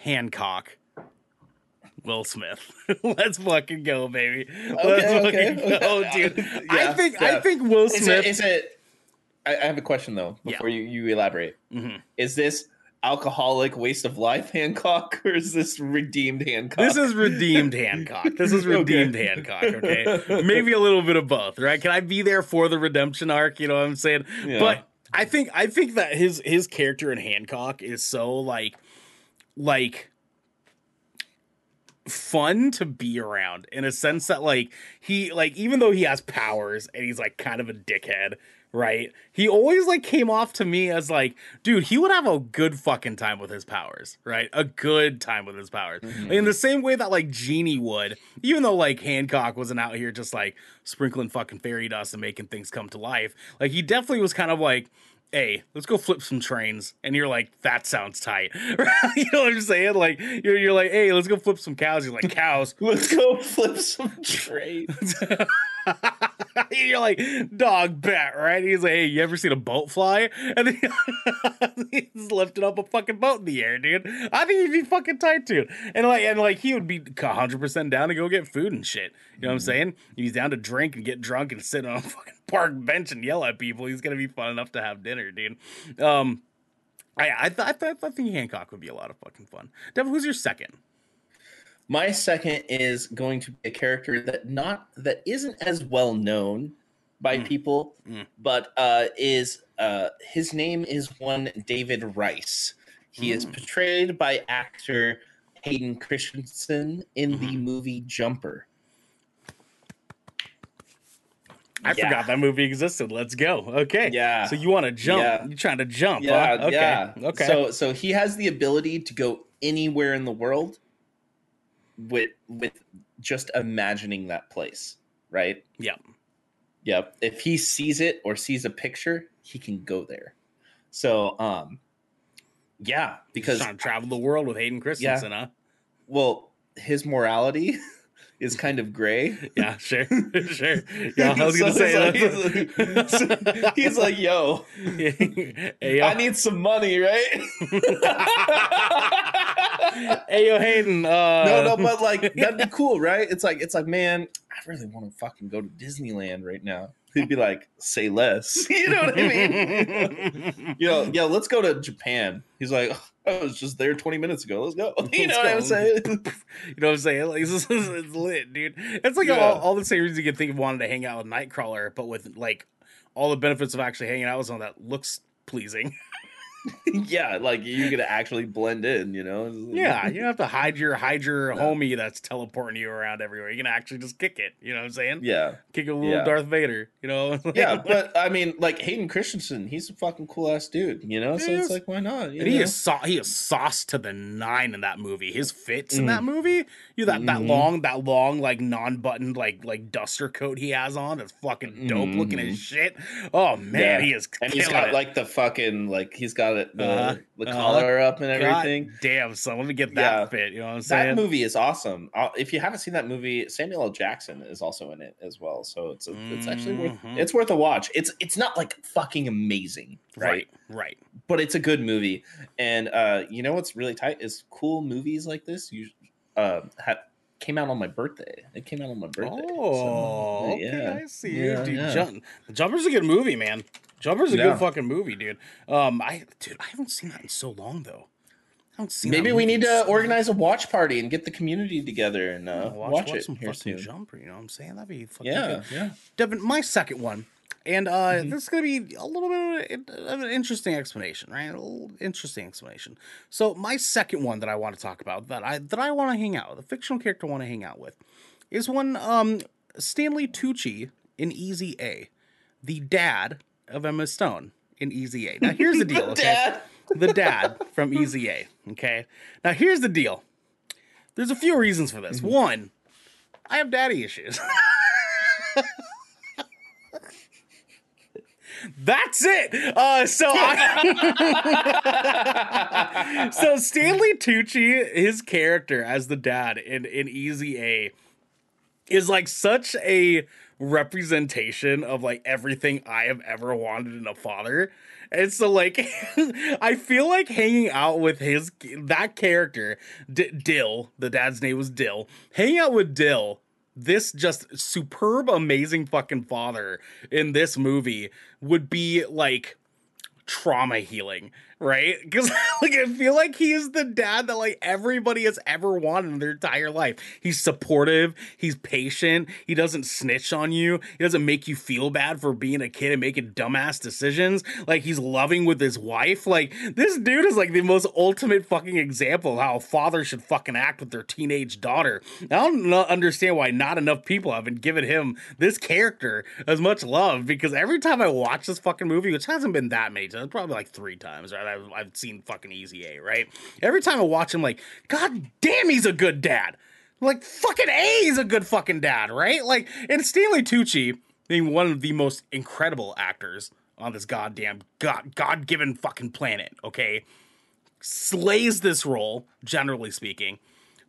Hancock. Will Smith. Let's fucking go, baby. Let's Okay, fucking okay, go, okay. dude. I Yeah, think I think Will Is Smith. it, is it I, I have a question though Yeah. before you, you elaborate. Mhm. Is this alcoholic waste of life Hancock or is this redeemed Hancock? This is redeemed Hancock. This is Okay. redeemed Hancock, okay? Maybe a little bit of both, right? Can I be there for the redemption arc, you know what I'm saying? Yeah. But I think I think that his his character in Hancock is so like like fun to be around in a sense that like he like even though he has powers and he's like kind of a dickhead right? He always like came off to me as like dude he would have a good fucking time with his powers right? A good time with his powers. Mhm. in the same way that like genie would even though like hancock wasn't out here just like sprinkling fucking fairy dust and making things come to life like he definitely was kind of like hey, let's go flip some trains. And you're like, that sounds tight. you know what I'm saying? Like, you're, you're like, hey, let's go flip some cows. You're like, cows. Let's go flip some trades. you're like, dog bat, right? He's like, hey, you ever seen a boat fly? And then he's lifting up a fucking boat in the air, dude. I think he'd be fucking tight, dude. And like, and like, he would be 100% down to go get food and shit. You know what I'm saying? He's down to drink and get drunk and sit on a fucking park bench and yell at people. He's gonna be fun enough to have dinner, dude. Um, I I thought I, thought I think Hancock would be a lot of fucking fun. Devin, who's your second? My second is going to be a character that not that isn't as well known by Mm. people, Mm. but uh, is uh, his name is one David Rice. He is Mm. portrayed by actor Hayden Christensen in the Mhm. movie Jumper. I Yeah. forgot that movie existed. Let's go. Okay. Yeah. So you want to jump? Yeah. You're trying to jump? Yeah, huh? Okay. yeah. Okay. So so he has the ability to go anywhere in the world with with just imagining that place, right? yeah. Yep. If he sees it or sees a picture, he can go there. So um yeah, Because trying to travel the world with Hayden Christensen, huh? well, his morality is kind of gray. Yeah, sure, sure. Yeah, I was gonna So say it's like- he's, like, he's like, yo, hey, yo. I need some money, right? hey, yo, Hayden. Uh, no, no, but like that'd be cool, right? It's like it's like, man, I really want to fucking go to Disneyland right now. He'd be like, say less. You know what I mean? know, yeah, let's go to Japan. He's like, I was just there 20 minutes ago. Let's go. You Let's know what go. I'm saying? You know what I'm saying? Like, it's, it's lit, dude. It's like Yeah. all, all the same reasons you could think of wanting to hang out with Nightcrawler, but with like all the benefits of actually hanging out with someone that looks pleasing. yeah, like you're gonna actually blend in, you know? Yeah, you don't have to hide your hide your No. homie that's teleporting you around everywhere. You can actually just kick it. You know what I'm saying? Yeah. Kick a little Yeah. Darth Vader. You know? Yeah, but I mean, like Hayden Christensen, he's a fucking cool ass dude, you know. So He it's like, why not? You And he is sau- he is sauce to the nine in that movie. His fits in that movie, you that that Mhm. long that long like non buttoned like like duster coat he has on that's fucking dope looking Mhm. as shit. Oh man, Yeah. he is and he's got it. like the fucking like he's got got it the, Uh-huh, the uh-huh. collar up and God everything. damn, son, let me get that Yeah. fit. You know what I'm saying? That movie is awesome. Uh, if you haven't seen that movie, Samuel L. Jackson is also in it as well. So it's it's actually worth Mhm. it's worth a watch. It's it's not like fucking amazing, right? right, right. But it's a good movie. And uh, you know what's really tight is cool movies like this. You uh, have came out on my birthday. It came out on my birthday. Oh, So, okay, I see Yeah, you, dude. yeah. Jump, Jumper's a good movie, man. Jumper's a Yeah. good fucking movie, dude. Um, I, dude, I haven't seen that in so long though. I seen. that Maybe we need to so organize a watch party and get the community together and uh, Watch, watch, watch it some here fucking soon. Jumper. You know what I'm saying? That'd be fucking Yeah, good. yeah. Devin, my second one, and uh, Mhm. this is gonna be a little bit of an interesting explanation, right? A little interesting explanation. So, my second one that I want to talk about, that I that I want to hang out with, a fictional character I want to hang out with, is one um Stanley Tucci in Easy A, the dad of Emma Stone in Easy A. Now, here's the deal, okay? Dad. the dad from Easy A. Okay. Now here's the deal. There's a few reasons for this. One, I have daddy issues. That's it. Uh, so I, so Stanley Tucci, his character as the dad in in Easy A, is like such a representation of like everything I have ever wanted in a father. And so like I feel like hanging out with his that character D- Dill, the dad's name was Dill. Hanging out with Dill, this just superb amazing fucking father in this movie would be like trauma healing, right? Because like I feel like he is the dad that like everybody has ever wanted in their entire life. He's supportive, he's patient, he doesn't snitch on you, he doesn't make you feel bad for being a kid and making dumbass decisions. Like he's loving with his wife. Like this dude is like the most ultimate fucking example of how a father should fucking act with their teenage daughter. I don't understand why not enough people haven't given him this character as much love because every time I watch this fucking movie, which hasn't been that many times, probably like three times, right? I've, I've seen fucking Easy A, right? Every time I watch him, like, God damn, he's a good dad. Like, fucking A, he's a good fucking dad, right? Like, and Stanley Tucci, being one of the most incredible actors on this goddamn god God given fucking planet, okay? Slays this role, generally speaking.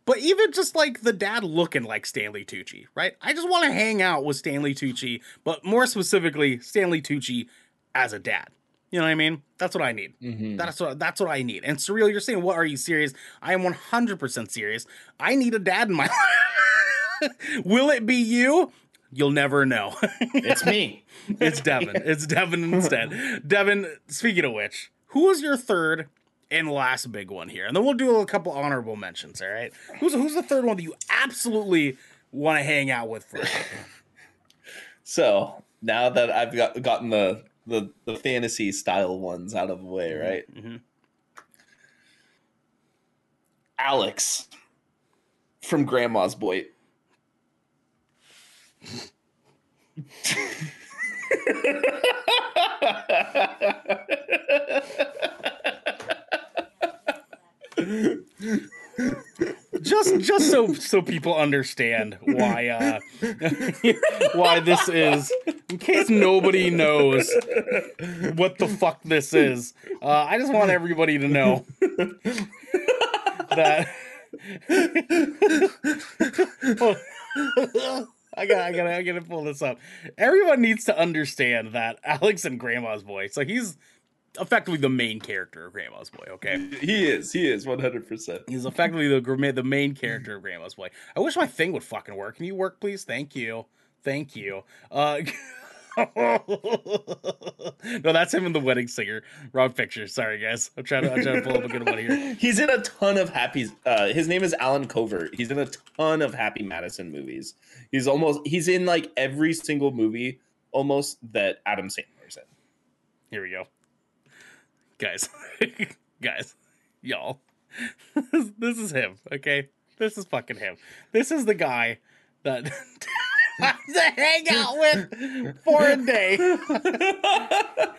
But even just like the dad looking like Stanley Tucci, right? I just want to hang out with Stanley Tucci, but more specifically, Stanley Tucci as a dad. You know what I mean? That's what I need. Mhm. That's what that's what I need. And Cyril, you're saying, "What are you serious?" I am 100% serious. I need a dad in my life. Will it be you? You'll never know. It's me. it's Devin. It's Devin instead. Devin, speaking of which, who was your third and last big one here? And then we'll do a couple honorable mentions, all right? Who's who's the third one that you absolutely want to hang out with first? So now that I've got gotten the the, the fantasy style ones out of the way, right? Mhm. Alex from Grandma's Boy. Just just so so people understand why uh why this is in case nobody knows what the fuck this is. Uh I just want everybody to know that I got I gotta I gotta pull this up. Everyone needs to understand that Alex and Grandma's boy. So he's effectively the main character of Grandma's boy, okay? he is. He is 100%. He's effectively the the main character of Grandma's Boy. I wish my thing would fucking work. Can you work, please? Thank you. Thank you. Uh, no, that's him in the wedding singer. Wrong picture. Sorry, guys. I'm trying to I'm trying to pull up a good one here. He's in a ton of happy. Uh, his name is Allen Covert. He's in a ton of Happy Madison movies. He's almost. He's in like every single movie almost that Adam Sandler's in. Here we go, guys, guys, y'all. this is him. Okay, this is fucking him. This is the guy that. to hang out with for a day.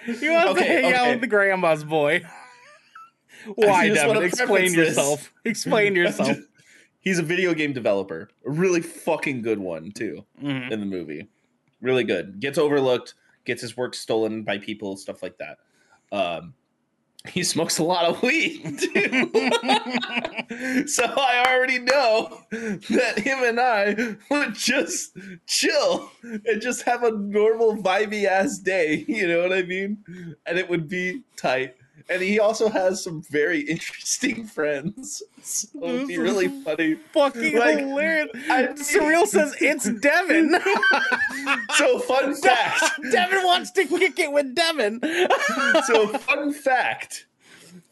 He wants to Okay, hang out with the grandma's boy. Why, just Devin? wanna Explain preface this. yourself. Explain yourself. He's a video game developer. A really fucking good one too Mhm. in the movie. Really good. Gets overlooked. Gets his work stolen by people. Stuff like that. Um, he smokes a lot of weed too. so I already know that him and I would just chill and just have a normal vibey ass day. You know what I mean? And it would be tight. And he also has some very interesting friends. So it'd be really funny. Fucking Like, hilarious. I- Cyril says it's Devin. So fun fact. Devin wants to kick it with Devin. so fun fact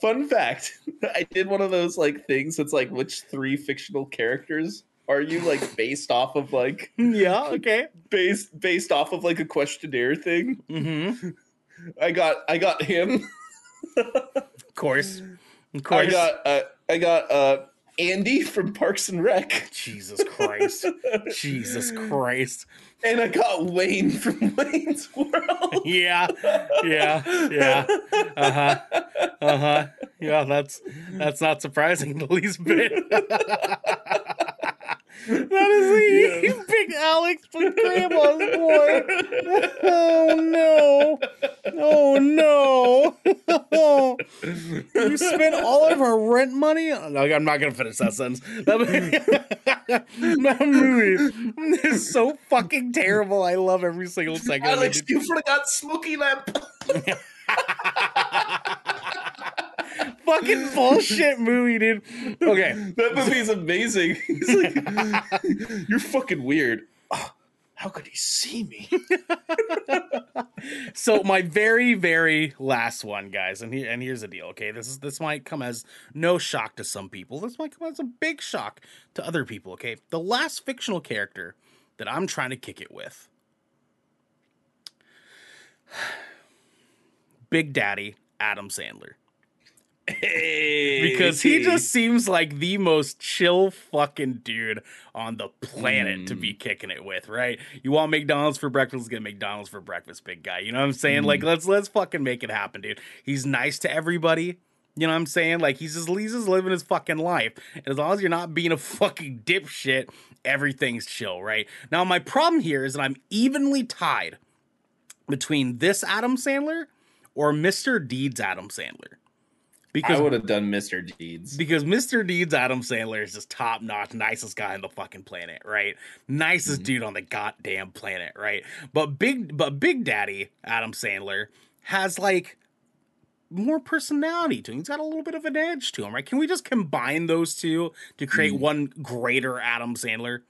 fun fact i did one of those like things that's like which three fictional characters are you like based off of like yeah, okay. based based off of like a questionnaire thing Mm-hmm. i got i got him Of course. Of course. i got uh, i got uh andy from parks and rec Jesus Christ. Jesus Christ. and i got wayne from wayne's world Yeah. Yeah. Yeah. Uh-huh. Uh-huh. Yeah, that's that's not surprising the least bit. that is the big Alex from Grandma's boy. Oh no. Oh no. you spent all of our rent money? No, I'm not gonna finish that sentence. That, that movie is so fucking terrible. I love every single second of it. alex you forgot smoky lamp fucking bullshit movie, dude. Okay. that movie's amazing he's like you're fucking weird "Ah, how could he see me So my very, very last one, guys, and here and here's the deal, okay? This is this might come as no shock to some people. This might come as a big shock to other people, okay? The last fictional character that I'm trying to kick it with. Big Daddy Adam Sandler. Because he just seems like the most chill fucking dude on the planet to be mm. kicking it with, right? You want McDonald's for breakfast, get McDonald's for breakfast, big guy. You know what I'm saying? Like mm. let's let's fucking make it happen, dude. He's nice to everybody. You know what I'm saying? Like he's just he's just living his fucking life. And as long as you're not being a fucking dipshit, everything's chill, right? Now my problem here is that I'm evenly tied between this Adam Sandler or Mr. Deeds Adam Sandler. I would have done Mr. Deeds. Because Mr. Deeds Adam Sandler is just top notch, nicest guy on the fucking planet, right? Nicest mm-hmm. dude on the goddamn planet, right? But big but Big Daddy Adam Sandler has like more personality to him. He's got a little bit of an edge to him, right? Can we just combine those two to create mm. one greater Adam Sandler?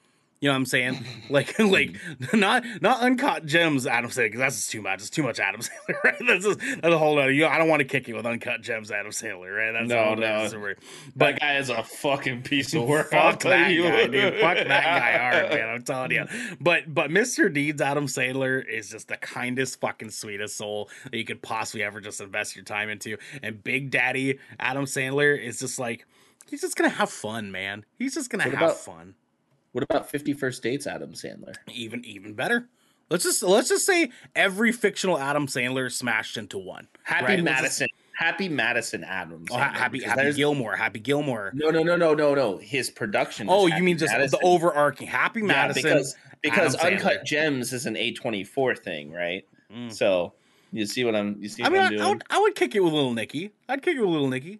You know what I'm saying? Like, like mm. not not uncut gems, Adam Sandler, because that's just too much. It's too much Adam Sandler, right? That's just, that's a whole other. You know, I don't want to kick you with uncut gems, Adam Sandler, right? That's a No, no. story. That guy is a fucking piece of work. Fuck that you. guy, dude. Fuck that guy hard, man. I'm telling you. But but Mr. Deeds Adam Sandler is just the kindest, fucking sweetest soul that you could possibly ever just invest your time into. And Big Daddy Adam Sandler is just like he's just gonna have fun, man. He's just gonna What have about- fun. What about Fifty First Dates, Adam Sandler? Even even better. Let's just let's just say every fictional Adam Sandler smashed into one. Happy Right, Madison. Happy Madison Adams. Oh, happy Happy there's- Gilmore, Happy Gilmore. No, no, no, no, no, no. His production. is Oh, you Happy mean just Madison. the overarching Happy Yeah, Madison? because because Adam Uncut Sandler. Gems is an A twenty four thing, right? Mm. So you see what I'm you see I mean, I'm doing? I would, I would kick it with Little Nicky. I'd kick it with Little Nicky.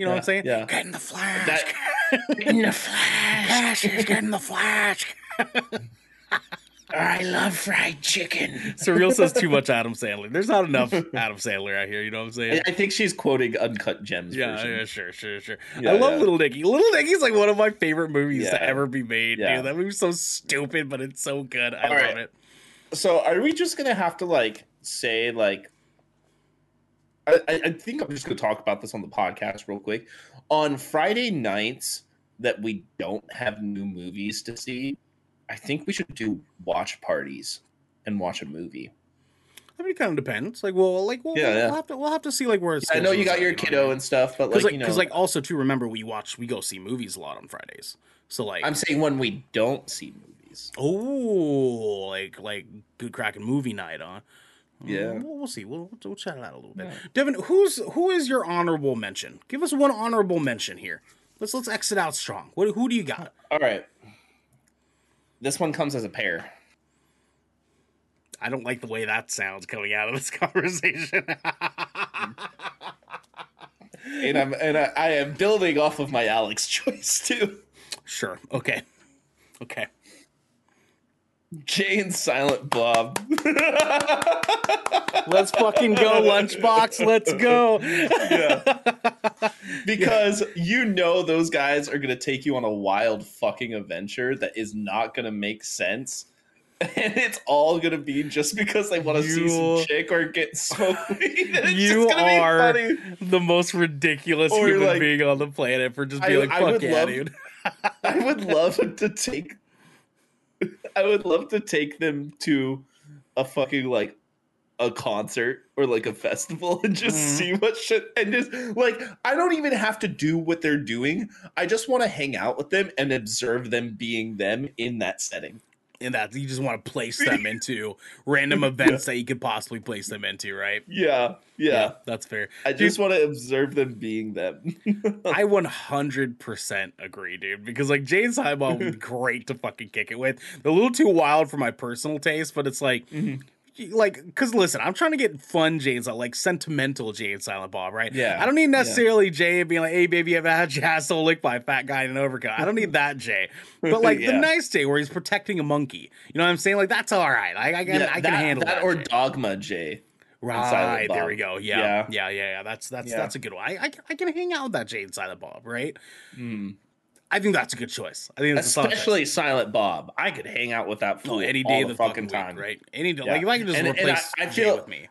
You know what I'm saying? yeah. Get in the flash. That- in the flash. Get in the flash. I love fried chicken. Cyril says too much Adam Sandler. There's not enough Adam Sandler out here. You know what I'm saying? I, I think she's quoting Uncut Gems. Yeah, version. yeah, sure, sure, sure. Yeah, I love yeah. Little Nicky. Little Nicky's like one of my favorite movies to ever be made, Yeah. dude. That movie's so stupid, but it's so good. I All love right. it. So are we just gonna have to like say like? I, I think I'm just gonna talk about this on the podcast real quick. On Friday nights that we don't have new movies to see, I think we should do watch parties and watch a movie. I mean, it kind of depends. Like, well, like, well, Yeah, we'll, yeah. have to, we'll have to see like where. It is i know you got your kiddo and stuff, but like, like, you know, because like also too remember we watch we go see movies a lot on Fridays. So like, I'm saying when we don't see movies. Oh, like like Good Kraken movie night, huh? Yeah. We'll, we'll see. We'll, we'll chat it out a little bit. Yeah. Devin, who's who is your honorable mention? Give us one honorable mention here. Let's let's exit out strong. What who do you got? All right. This one comes as a pair. I don't like the way that sounds coming out of this conversation. and I'm and I, I am building off of my Alex choice too. Sure. Okay. Okay. Jay and Silent Bob. Let's fucking go, Lunchbox. Let's go. Yeah. Because you know those guys are gonna take you on a wild fucking adventure that is not gonna make sense. And it's all gonna be just because they want to see some chick or get smoked weed. You just gonna be are the most ridiculous Or human like- being on the planet for just I- being like, I fuck would yeah, love- dude. I would love to take. I would love to take them to a fucking like a concert or like a festival and just Mhm. see what shit and just like I don't even have to do what they're doing. I just want to hang out with them and observe them being them in that setting. And that you just want to place them into random events that you could possibly place them into, right? Yeah, yeah. that's fair. I just want to observe them being them. I 100% agree, dude. Because like Jay and Silent would be great to fucking kick it with. They're a little too wild for my personal taste, but it's like, Mhm. Like, because listen, I'm trying to get fun Jay and Silent, like sentimental Jay and Silent Bob, right? Yeah, I don't need necessarily Jay being like, "Hey, baby, I've had your asshole licked by a fat guy in an overcoat." I don't need that Jay, but like the nice Jay where he's protecting a monkey. You know what I'm saying? Like that's all right. I, I can, Yeah, I can handle that. that or Jay. Dogma J. Silent Right there we go. Yeah, Yeah. yeah, yeah, yeah. That's that's Yeah. that's a good one. I, I can- I can hang out with that Jade Silent Bob, right? Mm. I think that's a good choice. I think that's a solid. Especially Silent Bob. I could hang out with that fool Oh, any day the of the fucking fucking time. week, right? Any day, Yeah. like if I can just And- and replace I- I Jay feel- with me.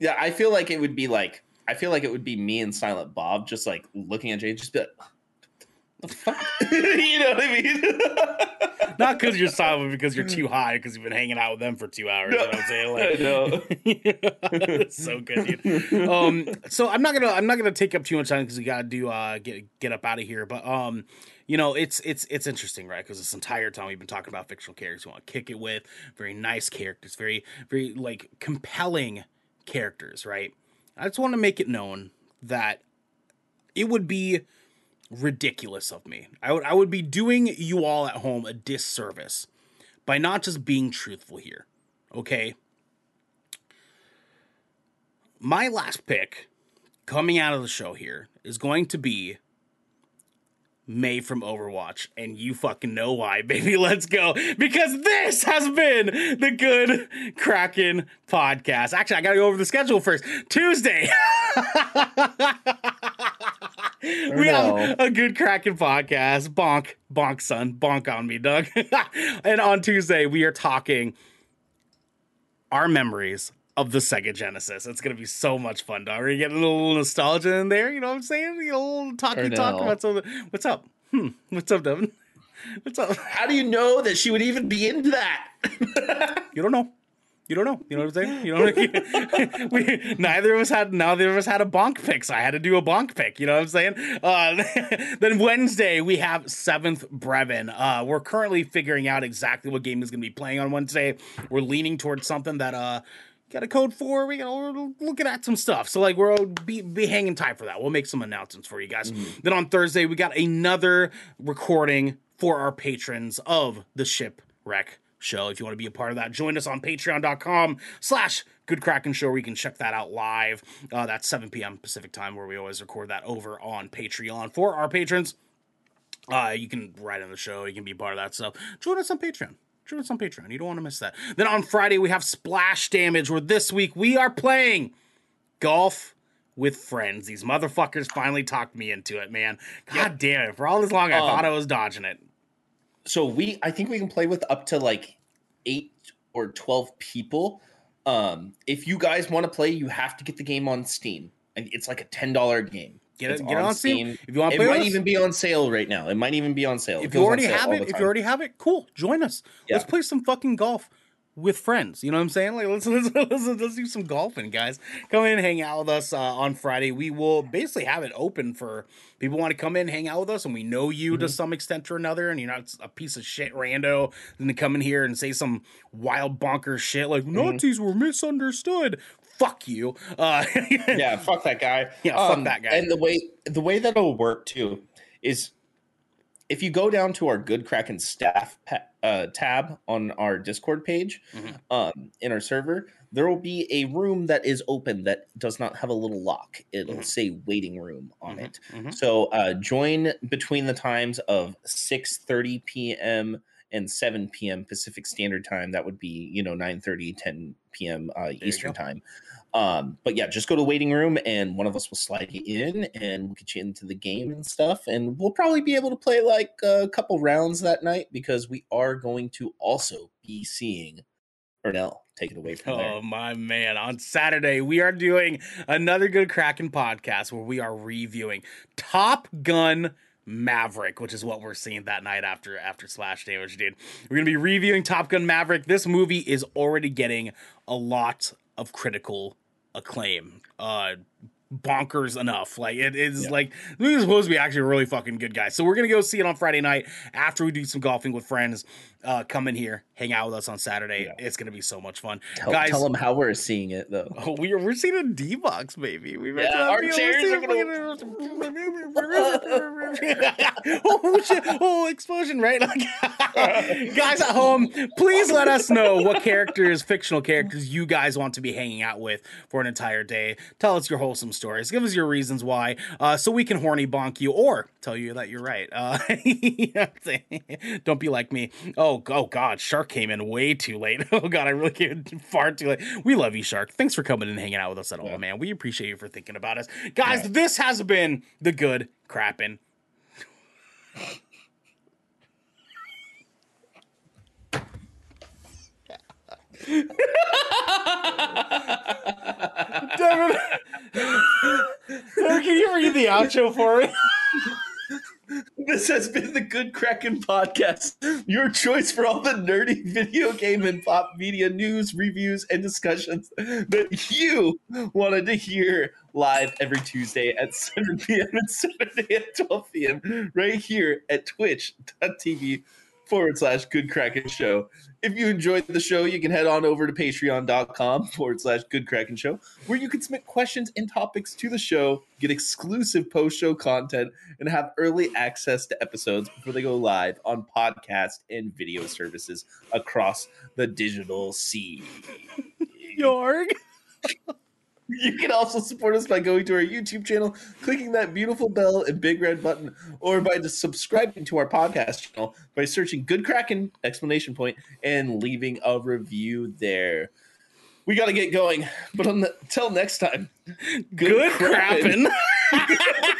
Yeah, I feel like it would be like I feel like it would be me and Silent Bob just like looking at Jay, just be like, "What the fuck?" you know what I mean? Not because you're silent, because you're too high because you've been hanging out with them for two hours. You know what I'm saying? Like, I know. it's so good, dude. Um, so I'm not gonna I'm not gonna take up too much time because we gotta do uh get get up out of here. But um, you know, it's it's it's interesting, right? Because this entire time we've been talking about fictional characters we want to kick it with, very nice characters, very very like compelling characters, right? I just want to make it known that it would be ridiculous of me. I would I would be doing you all at home a disservice by not just being truthful here. Okay? My last pick coming out of the show here is going to be Mei from Overwatch, and you fucking know why, baby. Let's go. Because this has been the Good Kraken podcast. Actually, I gotta go over the schedule first. Tuesday. we no. have a Good Kraken podcast. Bonk, bonk, son. Bonk on me, Doug. and on Tuesday, we are talking our memories of the Sega Genesis. It's gonna be so much fun, dog. We're gonna get a little nostalgia in there. You know what I'm saying? You know, a little talky talk about some. of the- What's up? Hmm. What's up, Devin? What's up? How do you know that she would even be into that? You don't know. You don't know. You know what I'm saying? You know. we neither of us had neither of us had a bonk pick, so I had to do a bonk pick. You know what I'm saying? Uh, then Wednesday we have seventh Brevin. Uh, we're currently figuring out exactly what game is going to be playing on Wednesday. We're leaning towards something that uh got a code for. We got we're looking at some stuff. So like we'll be be hanging tight for that. We'll make some announcements for you guys. Then on Thursday we got another recording for our patrons of the shipwreck show. If you want to be a part of that, join us on patreon.com slash good kraken show where you can check that out live. Uh, that's 7 p.m. Pacific time where we always record that over on Patreon for our patrons. Uh, you can write in the show. You can be part of that stuff. Join us on Patreon. Join us on Patreon. You don't want to miss that. Then on Friday we have Splash Damage, where this week we are playing golf with friends. These motherfuckers finally talked me into it, man. God damn it! For all this long, I Um, thought I was dodging it. So we I think we can play with up to like eight or twelve people. Um, if you guys want to play, you have to get the game on Steam. And it's like a ten dollar game. Get It's it, get it on Steam. Steam. If you want to It might us, even be on sale right now. It might even be on sale. If you already have it, if you already have it, cool. Join us. Let's play some fucking golf with friends. You know what I'm saying? Like let's let's let's, let's do some golfing, guys. Come in, hang out with us uh, on Friday. We will basically have it open for people want to come in, hang out with us, and we know you Mm-hmm. to some extent or another, and you're not a piece of shit rando and to come in here and say some wild bonker shit like Mm-hmm. Nazis were misunderstood. Fuck you. Uh, yeah, fuck that guy. Um, Yeah, fuck that guy. And the way the way that it'll work too is if you go down to our Good Kraken staff uh, tab on our Discord page, Mhm. um, in our server, there will be a room that is open that does not have a little lock. It'll Mhm. say waiting room on Mhm, it. mhm. So uh, join between the times of 6:30 p.m. and 7 p.m. Pacific Standard Time. That would be you know 9:30, 10 p.m. Uh, Eastern. Time. Um, but yeah, just go to the waiting room and one of us will slide you in and we'll get you into the game and stuff. And we'll probably be able to play like a couple rounds that night because we are going to also be seeing Ernell. Take it away from there. Oh my man! On Saturday, we are doing another good Kraken podcast where we are reviewing Top Gun Maverick, which is what we're seeing that night after after Splash Damage, dude. We're gonna be reviewing Top Gun Maverick. This movie is already getting a lot of critical acclaim. Uh bonkers enough. Like it is Yeah. like this is supposed to be actually a really fucking good guy. So we're gonna go see it on Friday night after we do some golfing with friends. Uh, come in here, hang out with us on Saturday. Yeah. It's gonna be so much fun. Tell, guys- tell them how we're seeing it though. Oh, we are, we're seeing a D box, baby. We Yeah, our chairs are oh shit! Oh, explosion! Right, like, guys at home, please let us know what characters, fictional characters, you guys want to be hanging out with for an entire day. Tell us your wholesome stories. Give us your reasons why, uh, so we can horny bonk you or tell you that you're right. Uh, you know what I'm saying? don't be like me. Oh, oh God, Shark came in way too late. Oh God, I really came in far too late. We love you, Shark. Thanks for coming and hanging out with us at all, man. We appreciate you for thinking about us, guys. Yeah. This has been the Good Kraken. Devin, Devin, can you read the outro for me? This has been the Good Kraken podcast, your choice for all the nerdy video game and pop media news, reviews, and discussions that you wanted to hear live every Tuesday at 7 p.m. and Saturday at 12 p.m. right here at twitch.tv forward slash Good Kraken Show. If you enjoyed the show, you can head on over to patreon.com forward slash Good Kraken Show, where you can submit questions and topics to the show, get exclusive post show content, and have early access to episodes before they go live on podcast and video services across the digital sea. Yorg. You can also support us by going to our YouTube channel, clicking that beautiful bell and big red button, or by just subscribing to our podcast channel by searching Good Kraken explanation point and leaving a review there. We got to get going, but until next time, Good crappin'. crapping.